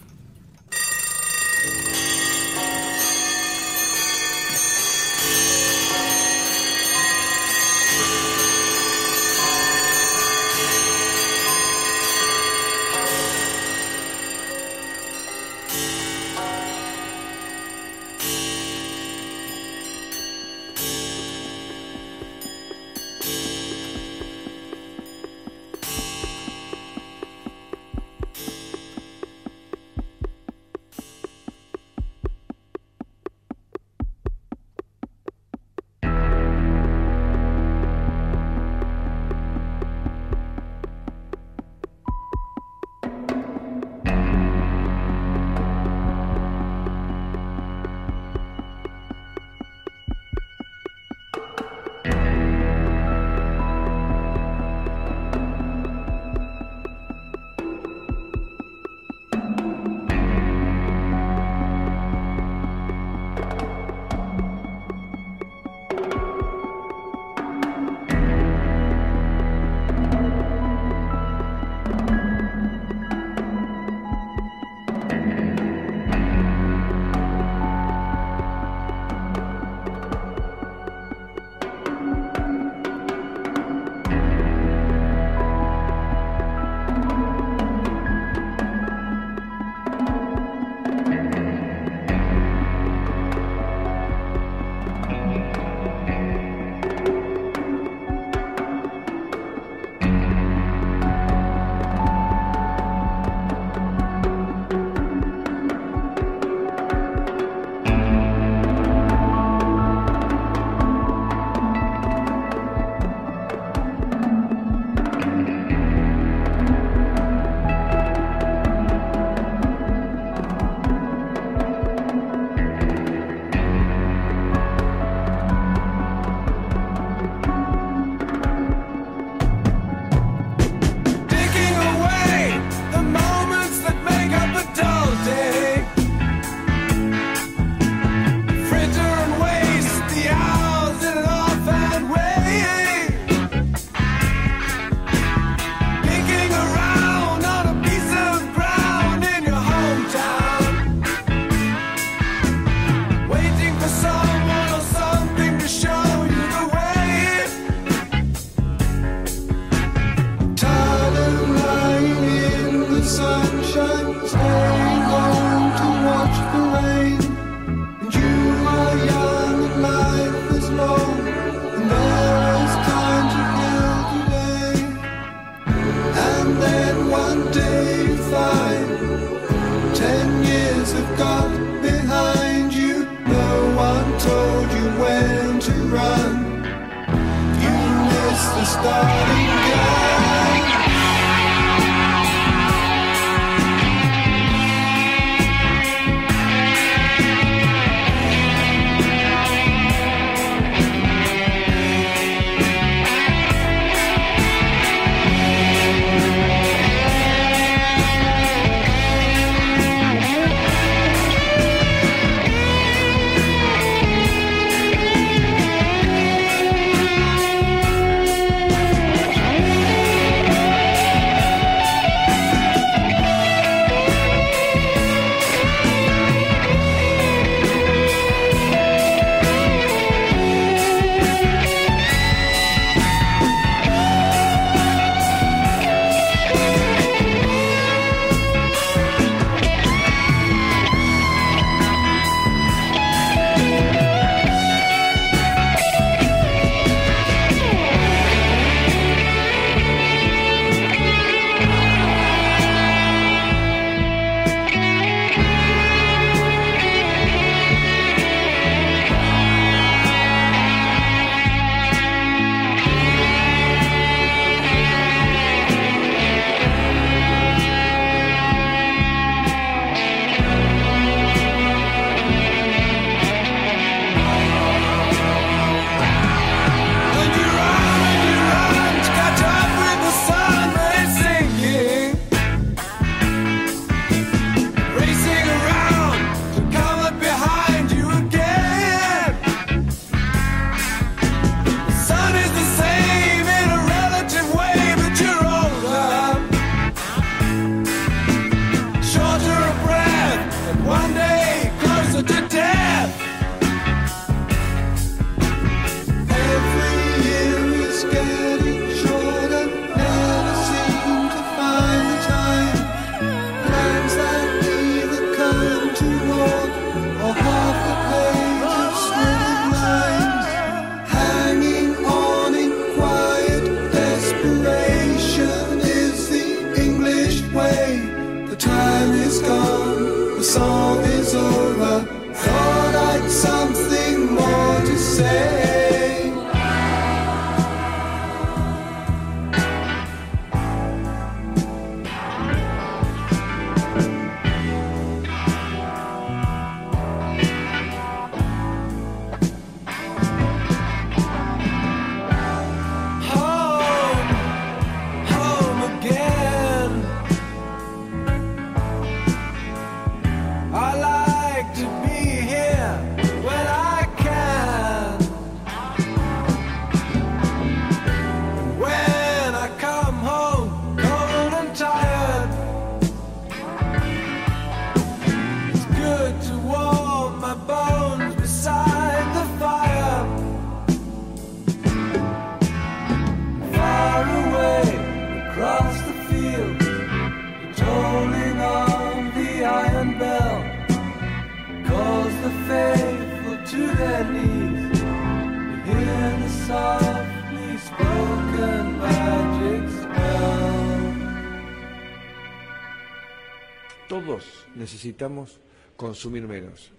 Speaker 22: Necesitamos consumir menos.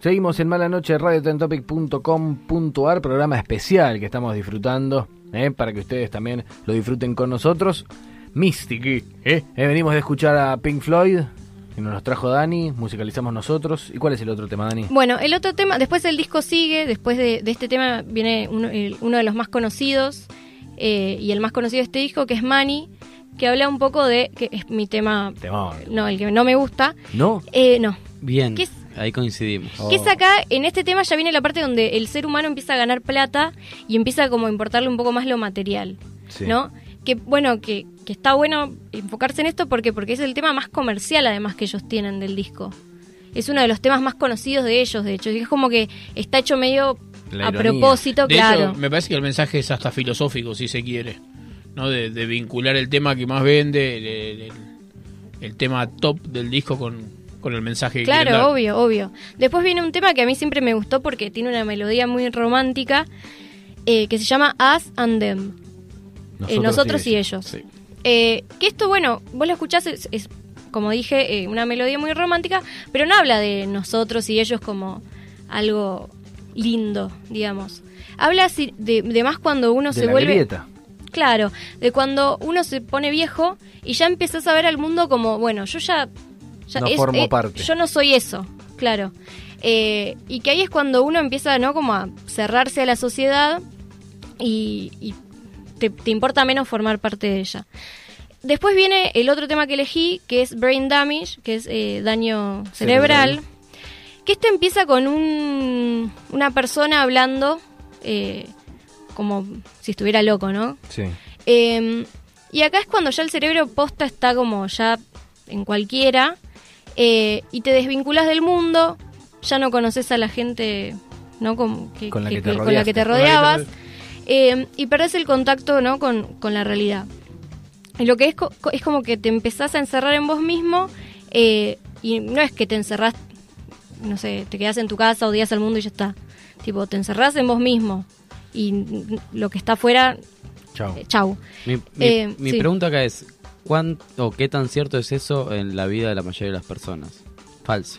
Speaker 2: Seguimos en Mala Noche radiotentopic.com.ar, programa especial que estamos disfrutando, ¿eh? para que ustedes también lo disfruten con nosotros. Mystic, ¿eh? Eh, venimos de escuchar a Pink Floyd, que nos los trajo Dani, musicalizamos nosotros. ¿Y cuál es el otro tema, Dani?
Speaker 3: Bueno, el otro tema, después el disco sigue, después de, de este tema viene uno, el- uno de los más conocidos eh, y el más conocido de este disco, que es Money, que habla un poco de, que es mi tema,
Speaker 5: Temón.
Speaker 3: no, el que no me gusta.
Speaker 2: ¿No?
Speaker 3: Eh, no.
Speaker 5: Bien,
Speaker 3: ¿Qué es?
Speaker 5: ahí coincidimos.
Speaker 3: Que es acá, en este tema ya viene la parte donde el ser humano empieza a ganar plata y empieza como a importarle un poco más lo material,
Speaker 5: Sí.
Speaker 3: ¿no? Que bueno, que, que está bueno enfocarse en esto porque porque es el tema más comercial además que ellos tienen del disco. Es uno de los temas más conocidos de ellos, de hecho. Y es como que está hecho medio
Speaker 4: La
Speaker 3: a
Speaker 4: ironía.
Speaker 3: propósito,
Speaker 4: De
Speaker 3: claro.
Speaker 4: hecho, me parece que el mensaje es hasta filosófico, si se quiere. ¿no? De, de vincular el tema que más vende, el, el- el tema top del disco con, con el mensaje
Speaker 3: Claro, obvio, obvio. Después viene un tema que a mí siempre me gustó porque tiene una melodía muy romántica eh, que se llama Us and Them. Eh, nosotros y ellos. Eh, que esto, bueno, vos lo escuchás, es, es, como dije, eh, una melodía muy romántica, pero no habla de nosotros y ellos como algo lindo, digamos. Habla de, de más cuando uno
Speaker 2: de
Speaker 3: se
Speaker 2: la
Speaker 3: vuelve...
Speaker 2: grieta.
Speaker 3: Claro, de cuando uno se pone viejo y ya empiezas a ver al mundo como, bueno, yo ya... ya
Speaker 2: No formo parte.
Speaker 3: Yo no soy eso, claro. Eh, y que ahí es cuando uno empieza, ¿no? Como a cerrarse a la sociedad y, y te, te importa menos formar parte de ella. Después viene el otro tema que elegí, que es Brain Damage, que es eh, daño cerebral.
Speaker 2: Cerebral.
Speaker 3: Que este empieza con un, una persona hablando eh, como si estuviera loco, ¿no?
Speaker 2: Sí.
Speaker 3: Eh, y acá es cuando ya el cerebro posta está como ya en cualquiera eh, y te desvinculas del mundo, ya no conoces a la gente ¿no? Que-
Speaker 2: Con la
Speaker 3: que-
Speaker 2: que te
Speaker 3: con la que te rodeabas eh, y perdés el contacto ¿no? con, con la realidad. Y lo que es, co- es como que te empezás a encerrar en vos mismo eh, y no es que te encerrás, no sé, te quedás en tu casa, odias al mundo y ya está. Tipo, te encerrás en vos mismo y lo que está afuera,
Speaker 2: Chao.
Speaker 3: eh, chau.
Speaker 5: Mi, mi-
Speaker 3: Eh,
Speaker 5: mi
Speaker 3: sí.
Speaker 5: pregunta acá es, ¿cuánto o qué tan cierto es eso en la vida de la mayoría de las personas? Falso.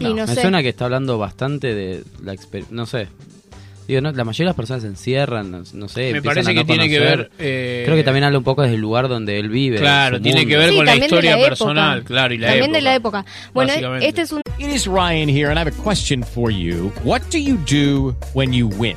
Speaker 3: Y no
Speaker 5: Me
Speaker 3: sé.
Speaker 5: suena que está hablando bastante de la experiencia, no sé. Digo, no, la mayoría de las personas se encierran, no, no sé.
Speaker 4: Me
Speaker 5: empiezan
Speaker 4: parece
Speaker 5: a no
Speaker 4: que tiene que ver, eh,
Speaker 5: Creo que también habla un poco desde el lugar donde él vive.
Speaker 4: Claro, tiene
Speaker 5: mundo.
Speaker 4: que ver
Speaker 3: Sí,
Speaker 4: con la historia
Speaker 3: la
Speaker 4: personal, claro, y la
Speaker 3: También
Speaker 4: época.
Speaker 3: de la época. Bueno, este es un
Speaker 23: It is Ryan here, and I have a question for you. What do you do when you win?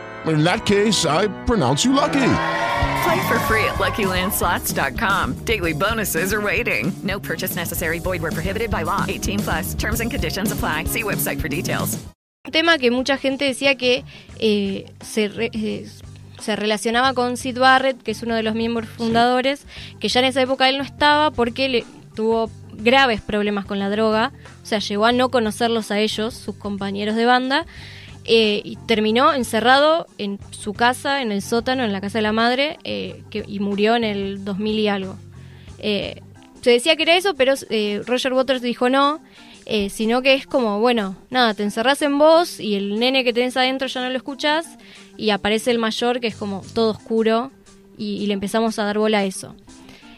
Speaker 24: In that case, I pronounce you lucky.
Speaker 21: Play for free at LuckyLandSlots.com. Daily bonuses are waiting. No purchase necessary. Void where prohibited by law. 18 plus. Terms and conditions apply. See website for details.
Speaker 3: un tema que mucha gente decía que eh, se, re- eh, se relacionaba con Sid Barrett, que es uno de los miembros fundadores, que ya en esa época él no estaba porque le tuvo graves problemas con la droga, o sea, llegó a no conocerlos a ellos, sus compañeros de banda, eh, y terminó encerrado en su casa, en el sótano, en la casa de la madre, eh, y murió en el 2000 y algo. Eh, se decía que era eso, pero Roger Waters dijo no, sino que es como, bueno, nada, te encerrás en vos y el nene que tenés adentro ya no lo escuchás y aparece el mayor que es como todo oscuro y, le empezamos a dar bola a eso.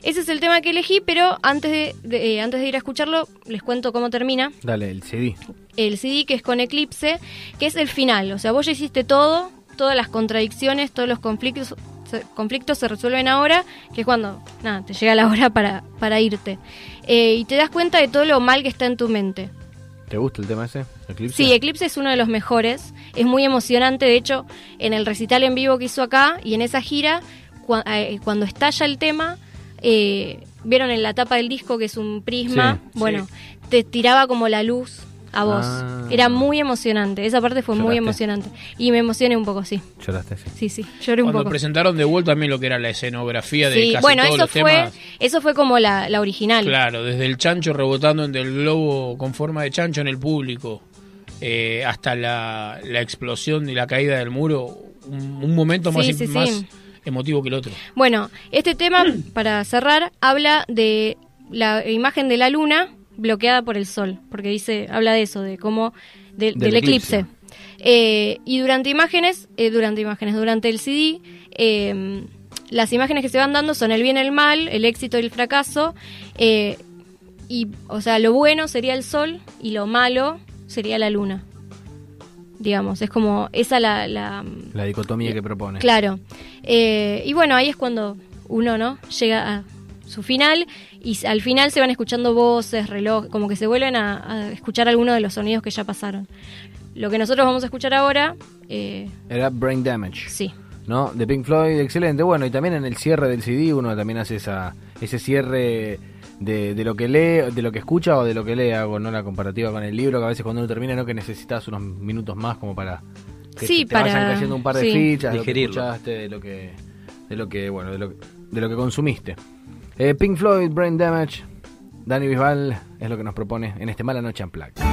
Speaker 3: Ese es el tema que elegí, pero antes de, antes de ir a escucharlo, les cuento cómo termina
Speaker 2: Dale, el CD.
Speaker 3: El CD que es con Eclipse, que es el final. O sea, vos ya hiciste todo, todas las contradicciones, todos los conflictos se, conflictos se resuelven ahora, que es cuando nada, te llega la hora para, para irte. Eh, y te das cuenta de todo lo mal que está en tu mente.
Speaker 2: ¿Te gusta el tema ese? Eclipse.
Speaker 3: Sí, Eclipse es uno de los mejores, es muy emocionante, de hecho, en el recital en vivo que hizo acá y en esa gira, eh, cuando estalla el tema, eh, vieron en la tapa del disco que es un prisma,
Speaker 2: Sí,
Speaker 3: bueno, te tiraba como la luz a vos.
Speaker 2: Ah.
Speaker 3: Era muy emocionante, esa parte fue muy emocionante. Y me emocioné un poco, sí.
Speaker 2: Lloraste, sí.
Speaker 3: Sí, sí, lloré un
Speaker 4: Cuando
Speaker 3: poco.
Speaker 4: presentaron de vuelta también lo que era la escenografía de
Speaker 3: Sí,
Speaker 4: casi
Speaker 3: bueno,
Speaker 4: todos
Speaker 3: eso
Speaker 4: los
Speaker 3: fue,
Speaker 4: temas.
Speaker 3: eso fue como la, la original.
Speaker 4: Claro, desde el chancho rebotando entre el globo con forma de chancho en el público, eh, hasta la, la explosión y la caída del muro, un, un momento más,
Speaker 3: Sí, sí,
Speaker 4: más
Speaker 3: sí.
Speaker 4: emotivo que el otro.
Speaker 3: Bueno, este tema, para cerrar, habla de la imagen de la luna bloqueada por el sol, porque dice, habla de eso, de cómo, de- del,
Speaker 2: Del
Speaker 3: eclipse.
Speaker 2: eclipse.
Speaker 3: Eh, y durante imágenes, eh, durante imágenes, durante el CD, eh, las imágenes que se van dando son el bien y el mal, el éxito y el fracaso, eh, y, o sea, lo bueno sería el sol y lo malo sería la luna. Digamos, es como esa la, la,
Speaker 2: La dicotomía que propone.
Speaker 3: Claro. Y bueno, ahí es cuando uno, ¿no? Llega a su final y al final se van escuchando voces, reloj, como que se vuelven a, a escuchar algunos de los sonidos que ya pasaron. Lo que nosotros vamos a escuchar ahora, eh,
Speaker 2: Era Brain Damage.
Speaker 3: Sí.
Speaker 2: ¿No? De Pink Floyd, excelente. Bueno, y también en el cierre del CD uno también hace esa ese cierre de, de lo que lee, de lo que escucha o de lo que lee. Hago no la comparativa con el libro, que a veces cuando uno termina, ¿no? Que necesitas unos minutos más como para que
Speaker 3: Sí,
Speaker 2: te vayan
Speaker 3: para-
Speaker 2: cayendo un par de
Speaker 3: sí.
Speaker 2: fichas de lo que
Speaker 5: Digerirlo.
Speaker 2: escuchaste, de lo que, de lo que, bueno, de lo, de lo que consumiste. Eh, Pink Floyd, Brain Damage, Dani Bisbal es lo que nos propone en este Mala Noche Unplugged.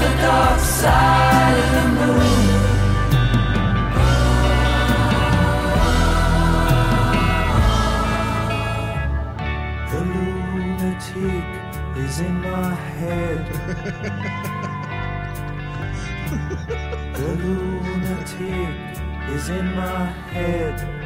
Speaker 25: The dark side of the moon. The lunatic is in my head.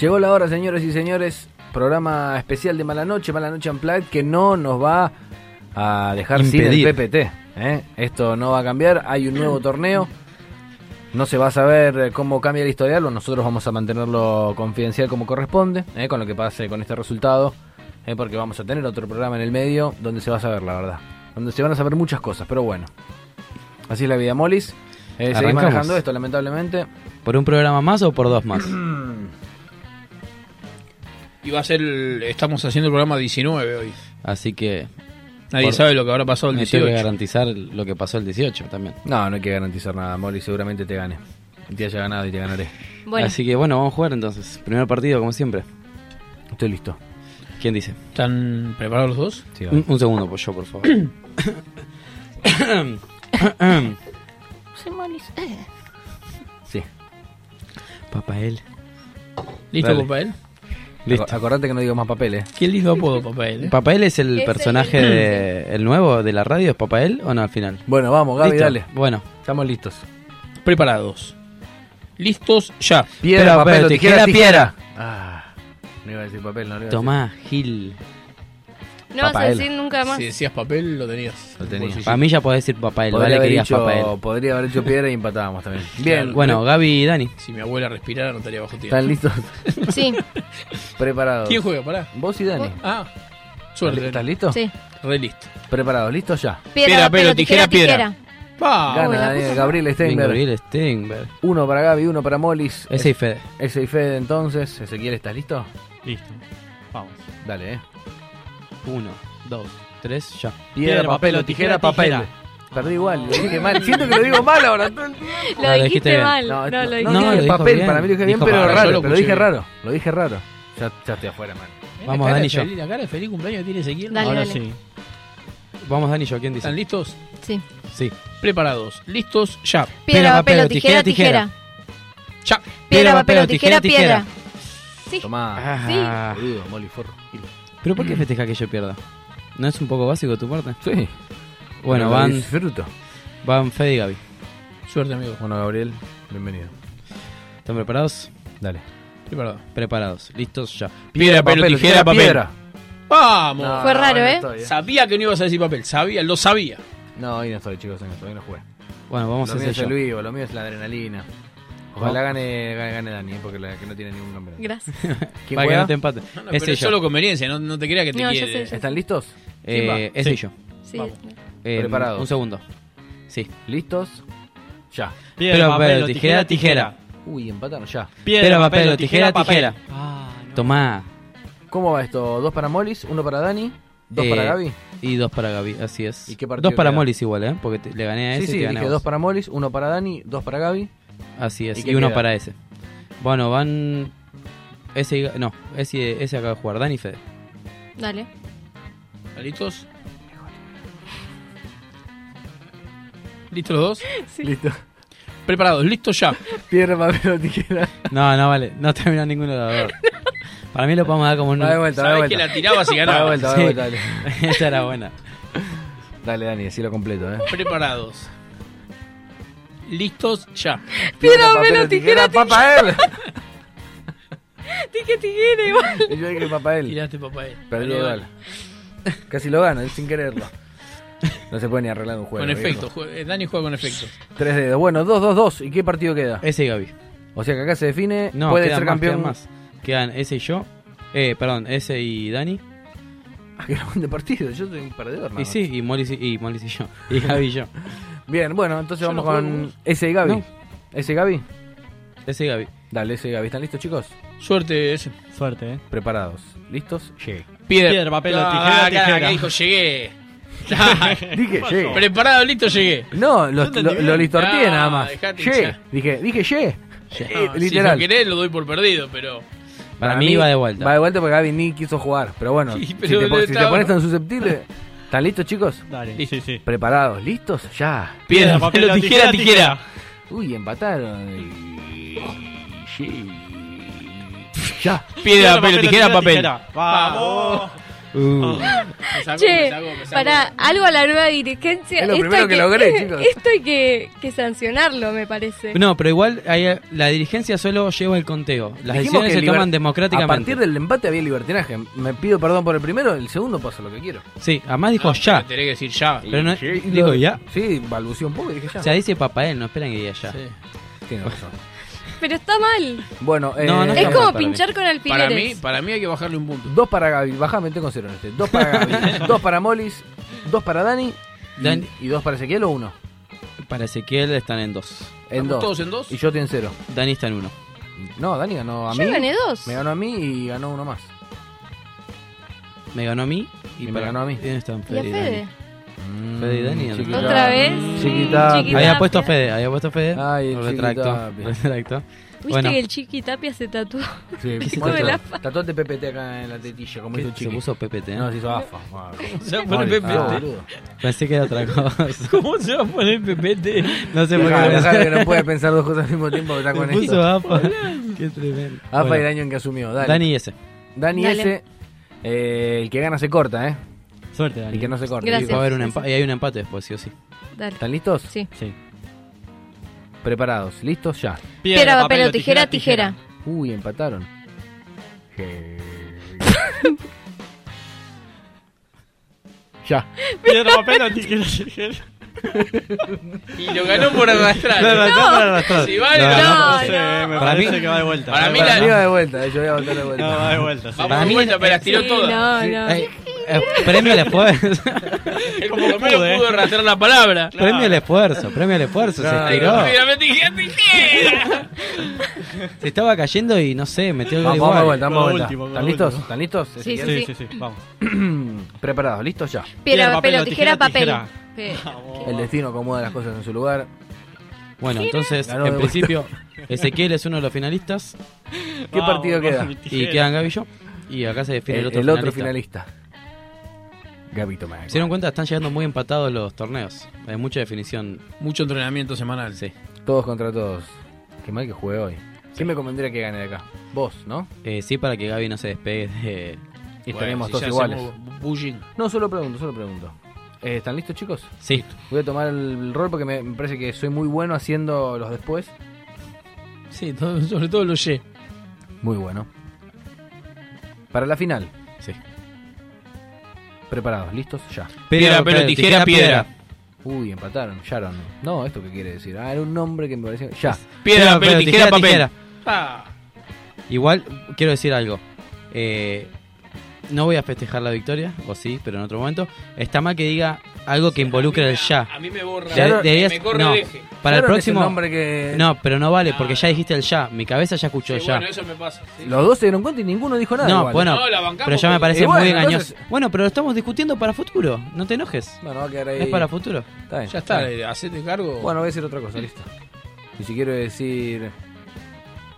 Speaker 2: Llegó la hora, señores y señores. Programa especial de Mala Noche, Mala Noche Unplugged, que no nos va a dejar
Speaker 5: Impedir.
Speaker 2: sin el PPT. ¿eh? Esto no va a cambiar. Hay un nuevo torneo. No se va a saber eh, cómo cambia el historial, o nosotros vamos a mantenerlo confidencial como corresponde, ¿eh? con lo que pase con este resultado, ¿eh? porque vamos a tener otro programa en el medio donde se va a saber la verdad. Donde se van a saber muchas cosas, pero bueno. Así es la vida, Molis. Eh,
Speaker 5: Arrancamos.
Speaker 2: manejando esto, lamentablemente.
Speaker 5: ¿Por un programa más o por dos más?
Speaker 4: Y va a ser. el- estamos haciendo el programa 19 hoy.
Speaker 5: Así que.
Speaker 4: Nadie sabe lo que habrá pasado el
Speaker 5: me tengo
Speaker 4: 18.
Speaker 5: que garantizar lo que pasó el 18 también.
Speaker 2: No, no hay que garantizar nada, Molly. Seguramente te gane. Te haya ganado y te ganaré.
Speaker 3: Bueno.
Speaker 5: Así que bueno, vamos a jugar entonces. Primer partido, como siempre.
Speaker 2: Estoy listo.
Speaker 5: ¿Quién dice?
Speaker 4: ¿Están preparados los dos?
Speaker 2: Sí,
Speaker 5: Un, un segundo, pues yo, por favor.
Speaker 2: Sí.
Speaker 5: Papael.
Speaker 4: ¿Listo,
Speaker 2: Dale.
Speaker 4: Papael?
Speaker 5: Listo.
Speaker 2: Aco- Acordate que no digo más papeles.
Speaker 4: Qué lindo apodo, Papael. ¿eh?
Speaker 5: ¿Papael es el
Speaker 3: Es el-
Speaker 5: personaje de, el nuevo de la radio? ¿Es Papael o no al final?
Speaker 2: Bueno, vamos, Gaby,
Speaker 5: ¿Listo?
Speaker 2: dale.
Speaker 5: Bueno.
Speaker 2: Estamos listos.
Speaker 4: Preparados. Listos ya.
Speaker 2: Piedra,
Speaker 5: Pero,
Speaker 2: papel,
Speaker 5: pero,
Speaker 2: o tijera,
Speaker 5: tijera,
Speaker 2: tijera. Ah, no iba a decir papel, no lo iba a
Speaker 5: Tomá, Gil.
Speaker 3: No vas a decir nunca más.
Speaker 4: Si decías papel, lo tenías.
Speaker 2: Lo tenía.
Speaker 5: Para mí ya podés decir Papael,
Speaker 2: Podría
Speaker 5: vale que
Speaker 2: haber,
Speaker 5: digas
Speaker 2: hecho,
Speaker 5: Papael.
Speaker 2: podría haber hecho piedra y empatábamos también. Bien,
Speaker 5: Bueno, Gaby y Dani.
Speaker 4: Si mi abuela respirara, no estaría bajo tierra.
Speaker 2: ¿están listos?
Speaker 3: Sí,
Speaker 2: Preparados.
Speaker 4: ¿Quién juega? Pará.
Speaker 2: Vos y Dani.
Speaker 4: Ah, suerte.
Speaker 2: ¿Estás listos?
Speaker 3: sí.
Speaker 4: Re listo.
Speaker 2: Preparados, listos ya.
Speaker 3: Piedra, papel, tijera, tijera.
Speaker 4: Pa.
Speaker 2: Gana
Speaker 3: la
Speaker 2: Daniel, Gabriel Steinberg.
Speaker 5: Gabriel Steinberg.
Speaker 2: Uno para Gaby, uno para Molis.
Speaker 5: Ese y Fede.
Speaker 2: Ese y Fede entonces. Ezequiel, ¿estás listo?
Speaker 26: Listo. Vamos.
Speaker 2: Dale, eh.
Speaker 5: Uno, dos, tres, ya.
Speaker 2: Piedra, papel o tijera, papel. Perdí igual, lo dije mal. Siento que lo digo mal ahora. todo el tiempo.
Speaker 3: Lo
Speaker 5: Ah, lo dijiste bien.
Speaker 3: mal.
Speaker 2: No,
Speaker 3: No,
Speaker 2: no,
Speaker 3: lo
Speaker 2: no,
Speaker 3: dijiste
Speaker 5: no,
Speaker 2: dije
Speaker 5: lo dijo
Speaker 2: papel,
Speaker 5: bien.
Speaker 2: para mí lo dije bien,
Speaker 5: Dijo
Speaker 2: pero
Speaker 5: papel,
Speaker 4: yo
Speaker 2: raro.
Speaker 4: lo
Speaker 2: Pero lo
Speaker 4: escuché
Speaker 2: dije
Speaker 4: bien.
Speaker 2: raro. Lo dije raro. Ya, ya estoy afuera, man.
Speaker 5: Vamos,
Speaker 4: la cara
Speaker 5: Dani y yo.
Speaker 4: feliz- La cara de feliz cumpleaños tiene Ezequiel.
Speaker 3: Dale,
Speaker 26: Ahora
Speaker 3: dale.
Speaker 26: sí.
Speaker 5: Vamos, Dani y yo. ¿Quién dice?
Speaker 4: ¿Están listos?
Speaker 3: Sí.
Speaker 5: Sí.
Speaker 4: Preparados. Listos ya.
Speaker 3: Piedra, papel o tijera, tijera.
Speaker 4: Ya.
Speaker 3: Piedra, papel o tijera, piedra. Sí.
Speaker 2: Tomá.
Speaker 5: Ah.
Speaker 2: Boludo, Moli, forro.
Speaker 5: ¿Pero por qué festeja que yo pierda? ¿No es un poco básico de tu parte?
Speaker 2: Sí.
Speaker 5: Bueno, van,
Speaker 2: Disfruto.
Speaker 5: van Fede y Gaby.
Speaker 4: Suerte, amigo.
Speaker 2: Bueno, Gabriel, bienvenido.
Speaker 5: ¿Están preparados?
Speaker 2: Dale.
Speaker 4: Preparado.
Speaker 5: Preparados. Listos ya.
Speaker 4: Piedra, papel, tijera, papel.
Speaker 2: piedra.
Speaker 4: Vamos.
Speaker 2: No,
Speaker 3: Fue raro, ¿eh?
Speaker 2: estoy,
Speaker 4: Sabía que no ibas a decir papel. Sabía, lo sabía.
Speaker 2: No, hoy no estoy, chicos. Hoy no estoy, hoy no jugué.
Speaker 5: Bueno, vamos
Speaker 2: lo
Speaker 5: a
Speaker 2: mío
Speaker 5: hacer
Speaker 2: es el
Speaker 5: yo.
Speaker 2: vivo, lo mío es la adrenalina. Ojalá gane, gane, gane Dani, eh, porque la que no tiene ningún campeonato.
Speaker 3: Gracias.
Speaker 2: ¿Quién
Speaker 5: Para que
Speaker 2: juega?
Speaker 5: no te empate.
Speaker 4: No, no,
Speaker 5: ese
Speaker 4: pero es solo conveniencia, no, no te creas que te
Speaker 3: No,
Speaker 4: quiere.
Speaker 3: sé,
Speaker 2: ¿Están listos?
Speaker 4: ¿Quién va?
Speaker 5: Eh, ese
Speaker 26: Sí.
Speaker 5: y yo.
Speaker 3: Sí.
Speaker 4: Vamos.
Speaker 5: Eh,
Speaker 2: Preparados.
Speaker 5: Un segundo. Sí.
Speaker 2: ¿Listos? Ya.
Speaker 5: Piedra, papel, o tijera, tijera.
Speaker 2: Uy, empataron ya.
Speaker 5: Piedra, papel, o tijera, tijera.
Speaker 26: Ah,
Speaker 5: Tomá.
Speaker 2: ¿Cómo va esto? ¿Dos para Molis? ¿Uno para Dani? ¿Dos
Speaker 5: Eh,
Speaker 2: para Gaby?
Speaker 5: Y dos para Gaby, así es.
Speaker 2: ¿Y qué partido
Speaker 5: dos para
Speaker 2: queda?
Speaker 5: Molis igual, ¿eh? Porque te- le gané a ese
Speaker 2: Sí,
Speaker 5: y
Speaker 2: sí,
Speaker 5: te gané
Speaker 2: dos para Molis, uno para Dani, dos para Gaby.
Speaker 5: Así es.
Speaker 2: ¿Y
Speaker 5: Y, uno
Speaker 2: queda?
Speaker 5: para ese. Bueno, van... Ese, y no, ese, ese acaba de jugar, Dani y Fede.
Speaker 3: Dale.
Speaker 4: ¿Están listos? ¿Listos los dos?
Speaker 2: Listo.
Speaker 4: Preparados, listos ya.
Speaker 2: Piedra, papel o tijera.
Speaker 5: No, no vale, no terminó ninguno de los dos. Para mí lo podemos dar como un...
Speaker 2: Va de vuelta,
Speaker 4: Sabés
Speaker 2: vuelta.
Speaker 4: que la tirabas y ganabas.
Speaker 2: vuelta, va de
Speaker 5: Sí.
Speaker 2: vuelta, dale.
Speaker 5: Esa era buena.
Speaker 2: Dale, Dani, decilo completo, ¿eh?
Speaker 4: Preparados. Listos ya.
Speaker 3: Piedra, papel o tijera,
Speaker 2: Papael.
Speaker 3: Dije tijera igual.
Speaker 2: Y yo dije Papael.
Speaker 4: Tiraste papel.
Speaker 2: Perdí igual. Casi lo gano, sin quererlo. No se puede ni arreglar un juego.
Speaker 4: Con efecto. jue- eh, Dani juega con efecto.
Speaker 2: Tres dedos. Bueno, dos, dos, dos. ¿Y qué partido queda?
Speaker 5: Ese Gaby.
Speaker 2: O sea que acá se define.
Speaker 5: No,
Speaker 2: puede ser
Speaker 5: más,
Speaker 2: campeón.
Speaker 5: más. Quedan ese y yo. Eh, perdón, ese y Dani.
Speaker 2: Ah, que no de partido. Yo soy un perdedor. nada
Speaker 5: Y sí, y Molly, y Molly y yo. Y Gaby y yo.
Speaker 2: Bien, bueno, entonces
Speaker 4: Yo
Speaker 2: vamos
Speaker 4: no
Speaker 2: con ese y Gaby.
Speaker 5: No.
Speaker 2: ¿Ese y Gaby?
Speaker 5: Ese y Gaby.
Speaker 2: Dale, ese y Gaby. ¿Están listos, chicos?
Speaker 4: Suerte ese.
Speaker 26: Suerte, eh.
Speaker 2: Preparados. ¿Listos? Llegué.
Speaker 4: Piedra,
Speaker 26: Piedra, papel o
Speaker 4: Ah,
Speaker 26: tijera,
Speaker 4: cara, que dijo, llegué.
Speaker 2: Dije, llegué.
Speaker 4: Preparado, listo, llegué.
Speaker 2: No, lo, lo,
Speaker 26: bien.
Speaker 2: lo listorteé
Speaker 4: Ah,
Speaker 2: nada más.
Speaker 4: dejate
Speaker 2: Llegué. Dije, dije, llegué. Eh,
Speaker 4: No, Si
Speaker 2: literal.
Speaker 4: no querés, lo doy por perdido, pero.
Speaker 5: Para, mí va de vuelta.
Speaker 2: Va de vuelta porque Gaby ni quiso jugar. Pero bueno,
Speaker 4: Sí,
Speaker 2: si, te, si pones tan susceptible. ¿Están listos, chicos?
Speaker 26: Dale, sí, sí.
Speaker 2: ¿Preparados? ¿Listos? Ya.
Speaker 4: Piedra, papel o tijera, tijera.
Speaker 2: Uy, empataron. Y- Sí. Ya.
Speaker 4: Piedra, papel tijera, papel.
Speaker 26: tijera. Vamos.
Speaker 5: Uh.
Speaker 4: Me sacó,
Speaker 3: Che, para algo a la nueva dirigencia.
Speaker 2: Es lo
Speaker 3: esto
Speaker 2: primero
Speaker 3: hay
Speaker 2: que logré, chicos.
Speaker 3: Esto hay que, que sancionarlo, me parece.
Speaker 5: No, pero igual hay- la dirigencia solo lleva el conteo. Las
Speaker 2: Dijimos
Speaker 5: decisiones se toman democráticamente.
Speaker 2: A partir del empate había libertinaje. Me pido perdón por el primero, el segundo pasa lo que quiero.
Speaker 5: Sí, además dijo
Speaker 4: Ah,
Speaker 5: ya.
Speaker 4: pero Tenés que decir ya.
Speaker 5: Pero no,
Speaker 2: Sí,
Speaker 5: dijo
Speaker 2: lo-
Speaker 5: ya.
Speaker 2: Sí, balbuceó un poco y dije ya.
Speaker 5: O sea, dice papael, no esperan que diga ya.
Speaker 4: Sí.
Speaker 2: Tiene razón.
Speaker 3: Pero está mal.
Speaker 2: Bueno, eh,
Speaker 5: No, no
Speaker 3: Es
Speaker 5: está
Speaker 3: como pinchar con alfileres.
Speaker 4: Para mí, para mí hay que bajarle un punto.
Speaker 2: dos para Gaby. Bajame, tengo cero en este. Dos para Gaby, dos para Molis, dos para Dani. y-
Speaker 5: Dani.
Speaker 2: ¿Y dos para Ezequiel o uno?
Speaker 5: Para Ezequiel están en dos.
Speaker 2: En
Speaker 4: ¿Estamos
Speaker 2: dos.
Speaker 4: todos en dos?
Speaker 2: Y yo estoy en cero.
Speaker 5: Dani está en uno.
Speaker 2: No, Dani ganó a
Speaker 3: Yo
Speaker 2: mí.
Speaker 3: gané dos.
Speaker 2: Me ganó a mí y ganó uno más.
Speaker 5: me ganó a mí. Y,
Speaker 2: Y me
Speaker 5: para-
Speaker 2: ganó a mí.
Speaker 5: ¿Quién están
Speaker 3: ¿Y a
Speaker 5: Fede y
Speaker 3: Fede?
Speaker 5: Dani? Fede y Dani. ¿dónde
Speaker 2: Chiquita-
Speaker 5: están?
Speaker 3: ¿Otra vez?
Speaker 2: Chiquita.
Speaker 3: Chiquita.
Speaker 5: Había puesto a Fede, había puesto a Fede.
Speaker 2: Ay, el
Speaker 5: retracto. Retracto.
Speaker 3: ¿Viste
Speaker 5: Bueno,
Speaker 3: que el Chiqui Tapia se tatuó?
Speaker 2: Sí,
Speaker 5: ¿Qué se?
Speaker 3: AFA.
Speaker 2: Tatuate PPT acá en la tetilla, como hizo
Speaker 5: se
Speaker 2: Chiqui.
Speaker 5: puso PPT.
Speaker 2: No, se hizo AFA.
Speaker 4: Se va a poner PPT?
Speaker 5: Pensé que era otra cosa.
Speaker 4: ¿Cómo se va a poner PPT?
Speaker 5: No sé por qué.
Speaker 2: que no puede pensar dos cosas al mismo tiempo que está
Speaker 5: Se
Speaker 2: con
Speaker 5: puso
Speaker 2: esto.
Speaker 5: AFA. Qué tremendo.
Speaker 2: AFA
Speaker 5: Bueno,
Speaker 2: y el año en que asumió. Dale.
Speaker 5: Dani y ese.
Speaker 2: Dani. S. eh, el que gana se corta, ¿eh?
Speaker 26: Suerte, Dani.
Speaker 2: El que no se corta.
Speaker 3: Gracias.
Speaker 5: Va a haber un. Y hay un empate después, sí o sí.
Speaker 3: Dale.
Speaker 2: ¿Están listos?
Speaker 3: Sí.
Speaker 26: Sí.
Speaker 2: Preparados. ¿Listos? Ya.
Speaker 3: Piedra, papel o tijera, tijera.
Speaker 2: Uy, empataron. ya.
Speaker 26: Piedra, papel o tijera, tijera.
Speaker 4: Y lo ganó por arrastrar.
Speaker 5: Lo ganó por arrastrar.
Speaker 4: Si vale,
Speaker 5: ganó.
Speaker 4: ganó.
Speaker 26: No sé, me
Speaker 5: Para
Speaker 26: parece
Speaker 5: mí-
Speaker 26: que va de vuelta.
Speaker 4: para mí
Speaker 2: Para
Speaker 4: la-
Speaker 2: mí va de vuelta, yo voy a votar de vuelta.
Speaker 26: No, va de vuelta. sí.
Speaker 4: Vamos
Speaker 5: Para
Speaker 4: de
Speaker 5: mí-
Speaker 4: vuelta, pero las tiró
Speaker 3: Sí,
Speaker 4: todas.
Speaker 3: no, no.
Speaker 5: Eh, premio al esfuerzo.
Speaker 4: Por lo menos pudo arrastrar la palabra.
Speaker 5: premio al esfuerzo. Premio al esfuerzo.
Speaker 2: Claro.
Speaker 5: Se estiró. Se estaba cayendo y no sé, metió el gol
Speaker 2: Vamos, vamos
Speaker 5: igual.
Speaker 2: vuelta, vamos vuelta.
Speaker 26: lo
Speaker 2: ¿Están listos? ¿Están listos?
Speaker 3: Sí?
Speaker 26: Sí, sí, sí, vamos.
Speaker 2: Preparados, listos ya.
Speaker 3: Piedra, papel tijera, papel.
Speaker 26: tijera.
Speaker 3: Pe-
Speaker 2: El destino acomoda las cosas en su lugar.
Speaker 5: Bueno, entonces, en principio, Ezequiel es uno de los finalistas.
Speaker 2: ¿Qué
Speaker 26: Vamos,
Speaker 2: partido
Speaker 26: vamos,
Speaker 2: queda?
Speaker 5: Y quedan Gaby y yo. Y acá se define
Speaker 2: El,
Speaker 5: el, otro,
Speaker 2: el otro
Speaker 5: finalista.
Speaker 2: finalista. Gabito Mac.
Speaker 5: ¿Se dieron cuenta? Están llegando muy empatados los torneos. Hay mucha definición.
Speaker 4: Mucho entrenamiento semanal.
Speaker 5: Sí.
Speaker 2: Todos contra todos. Qué mal que juegue hoy. ¿Quién me convendría que gane de acá? Vos, ¿no?
Speaker 5: Eh, sí, para que Gaby no se despegue de...
Speaker 2: Y
Speaker 4: Bueno,
Speaker 2: tenemos
Speaker 4: si
Speaker 2: todos iguales.
Speaker 4: bullying.
Speaker 2: No, solo pregunto, solo pregunto. Eh, ¿Están listos, chicos?
Speaker 5: Sí.
Speaker 2: Voy a tomar el rol porque me, me parece que soy muy bueno haciendo los después.
Speaker 4: Sí, todo- sobre todo los ye.
Speaker 2: Muy bueno. Para la final. Preparados, listos, ya.
Speaker 4: Piedra, papel o tijera, piedra.
Speaker 2: Uy, empataron. Sharon. No, ¿esto qué quiere decir? Ah, era un nombre que me parecía. Ya.
Speaker 4: Piedra, papel, tijera, papel.
Speaker 5: tijera.
Speaker 4: Ah.
Speaker 5: Igual, quiero decir algo. Eh, no voy a festejar la victoria, o sí, pero en otro momento. Está mal que diga algo que involucre el ya.
Speaker 4: A mí me borra.
Speaker 5: De- deberías-
Speaker 4: me corre
Speaker 5: no,
Speaker 4: el eje.
Speaker 5: para el
Speaker 2: es
Speaker 5: próximo.
Speaker 2: un nombre que-
Speaker 5: No, pero no vale, porque ya dijiste el ya. Mi cabeza ya escuchó
Speaker 4: Sí,
Speaker 5: el ya.
Speaker 4: bueno, eso me pasa. sí.
Speaker 2: Los dos se dieron cuenta y ninguno dijo nada.
Speaker 5: No,
Speaker 2: igual.
Speaker 5: bueno,
Speaker 4: No, la bancamos
Speaker 5: pero ya me parece
Speaker 2: Y bueno,
Speaker 5: muy engañoso.
Speaker 2: entonces-
Speaker 5: Bueno, pero lo estamos discutiendo para futuro. No te enojes.
Speaker 2: Bueno, va a quedar ahí.
Speaker 5: Es para futuro.
Speaker 2: Está bien.
Speaker 4: Ya está, eh, hacete cargo.
Speaker 2: Bueno, voy a decir otra cosa, listo. Y si quiero decir.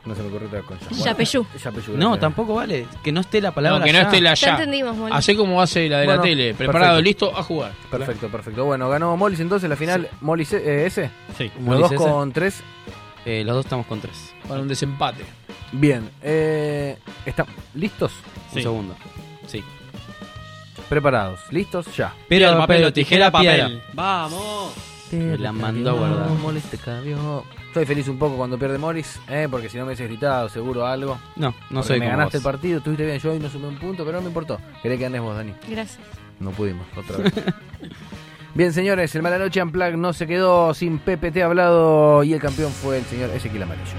Speaker 2: No se me ocurre otra cosa.
Speaker 3: Yapeyú.
Speaker 2: Yapeyú,
Speaker 5: No,
Speaker 2: gracias.
Speaker 5: tampoco vale. Que no esté la palabra
Speaker 4: No, que no
Speaker 5: ya.
Speaker 4: esté la
Speaker 3: Ya
Speaker 4: ya.
Speaker 3: entendimos, Molly.
Speaker 4: Hacé como hace la de la tele. Preparado,
Speaker 2: perfecto.
Speaker 4: listo, a jugar.
Speaker 2: Perfecto, perfecto. Bueno, ganó Molis entonces la final. Molis eh, S.
Speaker 26: Sí.
Speaker 2: Los
Speaker 5: Molis
Speaker 2: dos con tres.
Speaker 5: Eh, los dos estamos con tres.
Speaker 4: Para un desempate.
Speaker 2: Bien. Eh, ¿Están listos?
Speaker 5: Un
Speaker 26: Sí.
Speaker 5: segundo. Sí.
Speaker 2: Preparados. ¿Listos? Ya.
Speaker 5: Piedra, papel o tijera, piedra.
Speaker 26: Vamos.
Speaker 5: Me la mandó a guardar.
Speaker 2: Molis te cambió. Estoy feliz un poco cuando pierde Moris, eh, porque si no me hubiese gritado seguro algo.
Speaker 5: No, no
Speaker 2: Porque
Speaker 5: soy
Speaker 2: me
Speaker 5: como
Speaker 2: ganaste
Speaker 5: vos.
Speaker 2: el partido, estuviste bien yo y no sumé un punto, pero no me importó. Quería que andes vos, Dani.
Speaker 3: Gracias.
Speaker 2: No pudimos, otra vez. Bien, señores, el Mala Noche Unplugged no se quedó sin PPT hablado y el campeón fue el señor Ezequiel Amarillo.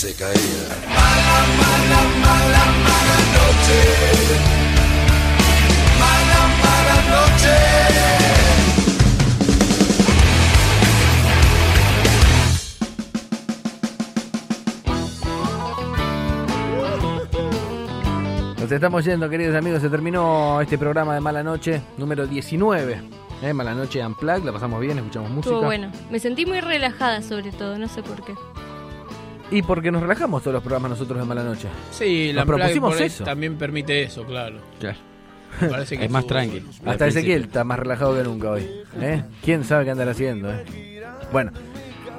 Speaker 27: Mientras se caía. Mala, mala, mala, mala noche. Mala, mala noche.
Speaker 2: Nos estamos yendo, queridos amigos. Se terminó este programa de Mala Noche, número 19. ¿eh? Mala Noche Unplugged, la pasamos bien, escuchamos música.
Speaker 3: Estuvo bueno. Me sentí muy relajada sobre todo, no sé por qué.
Speaker 2: Y porque nos relajamos todos los programas nosotros de Mala Noche.
Speaker 4: Sí, la
Speaker 2: Nos propusimos
Speaker 4: por
Speaker 2: eso.
Speaker 4: también permite eso, claro.
Speaker 2: Claro.
Speaker 4: Parece que
Speaker 5: Es más
Speaker 4: estuvo-
Speaker 5: tranqui.
Speaker 2: Hasta Ezequiel está más relajado que nunca hoy. ¿eh? ¿Quién sabe qué andar haciendo? eh? Bueno,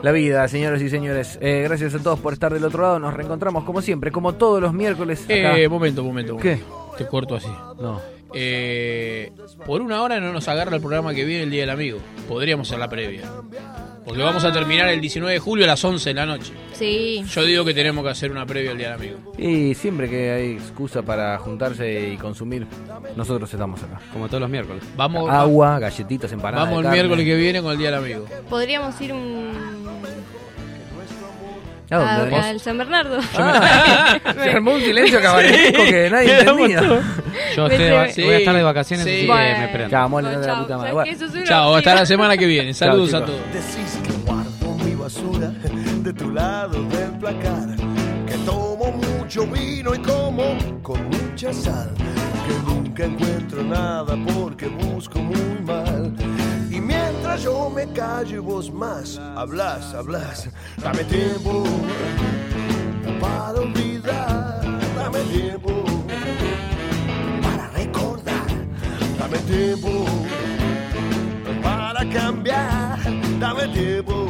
Speaker 2: la vida, señoras y señores. Eh, gracias a todos por estar del otro lado. Nos reencontramos como siempre, como todos los miércoles. acá.
Speaker 4: Eh, momento, momento.
Speaker 2: ¿Qué?
Speaker 4: Te corto así.
Speaker 2: No.
Speaker 4: Eh, por una hora no nos agarra el programa que viene el Día del Amigo. Podríamos hacer la previa. Porque vamos a terminar el 19 de julio a las 11 de la noche.
Speaker 3: Sí.
Speaker 4: Yo digo que tenemos que hacer una previa al Día del Amigo.
Speaker 2: Y siempre que hay excusa para juntarse y consumir, nosotros estamos acá.
Speaker 5: Como todos los miércoles.
Speaker 4: Vamos,
Speaker 2: Agua, galletitas, empanadas.
Speaker 4: vamos
Speaker 2: de
Speaker 4: el
Speaker 2: carne.
Speaker 4: miércoles que viene con el Día del Amigo.
Speaker 3: Podríamos ir un...
Speaker 2: ¿A
Speaker 3: a-
Speaker 2: dónde?
Speaker 3: al San Bernardo.
Speaker 2: Ah, se armó un silencio caballeresco que nadie entendía.
Speaker 5: Yo estoy de va-
Speaker 3: se-
Speaker 5: voy a estar de vacaciones,
Speaker 4: Sí.
Speaker 5: así
Speaker 3: Bueno.
Speaker 5: que me prendo.
Speaker 2: Chao, mole,
Speaker 3: No,
Speaker 2: de la
Speaker 3: chao.
Speaker 2: puta madre.
Speaker 3: ¿Sabes
Speaker 2: Bueno.
Speaker 4: Chao, hasta la semana que viene. Saludos a
Speaker 2: chicos.
Speaker 4: todos.
Speaker 1: Decís que guardo mi basura de tu lado del placar, que tomo mucho vino y como con mucha sal, que nunca encuentro nada porque busco muy mal. Yo me callo y vos más, hablas, hablas, dame tiempo para olvidar, dame tiempo para recordar, dame tiempo para cambiar. Dame tiempo,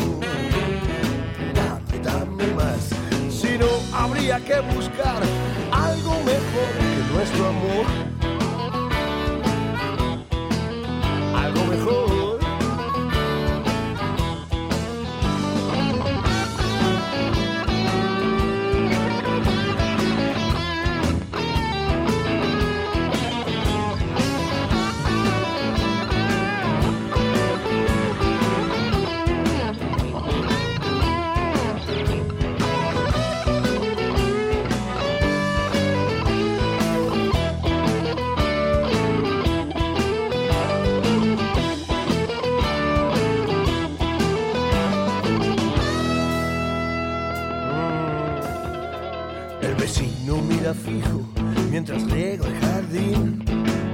Speaker 1: dame, dame más. Si no, habría que buscar algo mejor que nuestro amor. Mientras riego el jardín.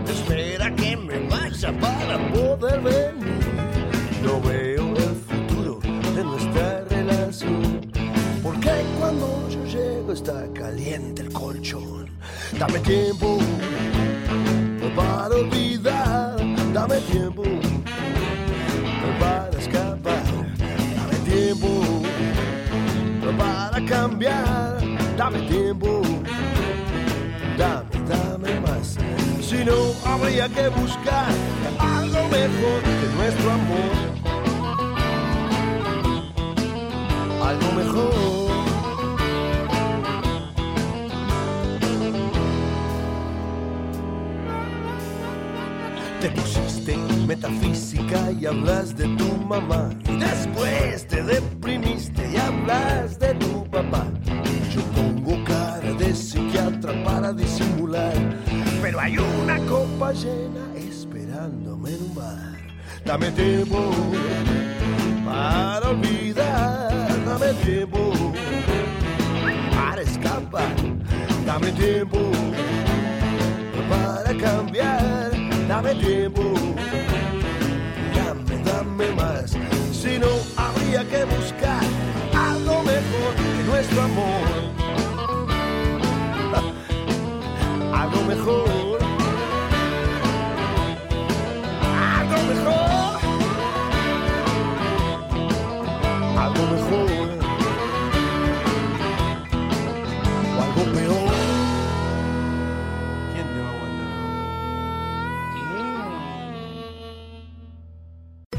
Speaker 1: Espera que me vaya para poder venir. No veo el futuro de nuestra relación. Porque cuando yo llego está caliente el colchón. Dame tiempo para olvidar. Dame tiempo para escapar. Dame tiempo para cambiar. Dame tiempo, Si no, habría que buscar algo mejor que nuestro amor. Algo mejor. Te pusiste metafísica y hablas de tu mamá. Y después te deprimiste y hablas de tu papá. Hay una copa llena esperándome en un bar. Dame tiempo para olvidar. dame tiempo para escapar, dame tiempo para cambiar, dame tiempo, dame, dame más. Si no, habría que buscar algo mejor que nuestro amor. Algo mejor. Algo mejor.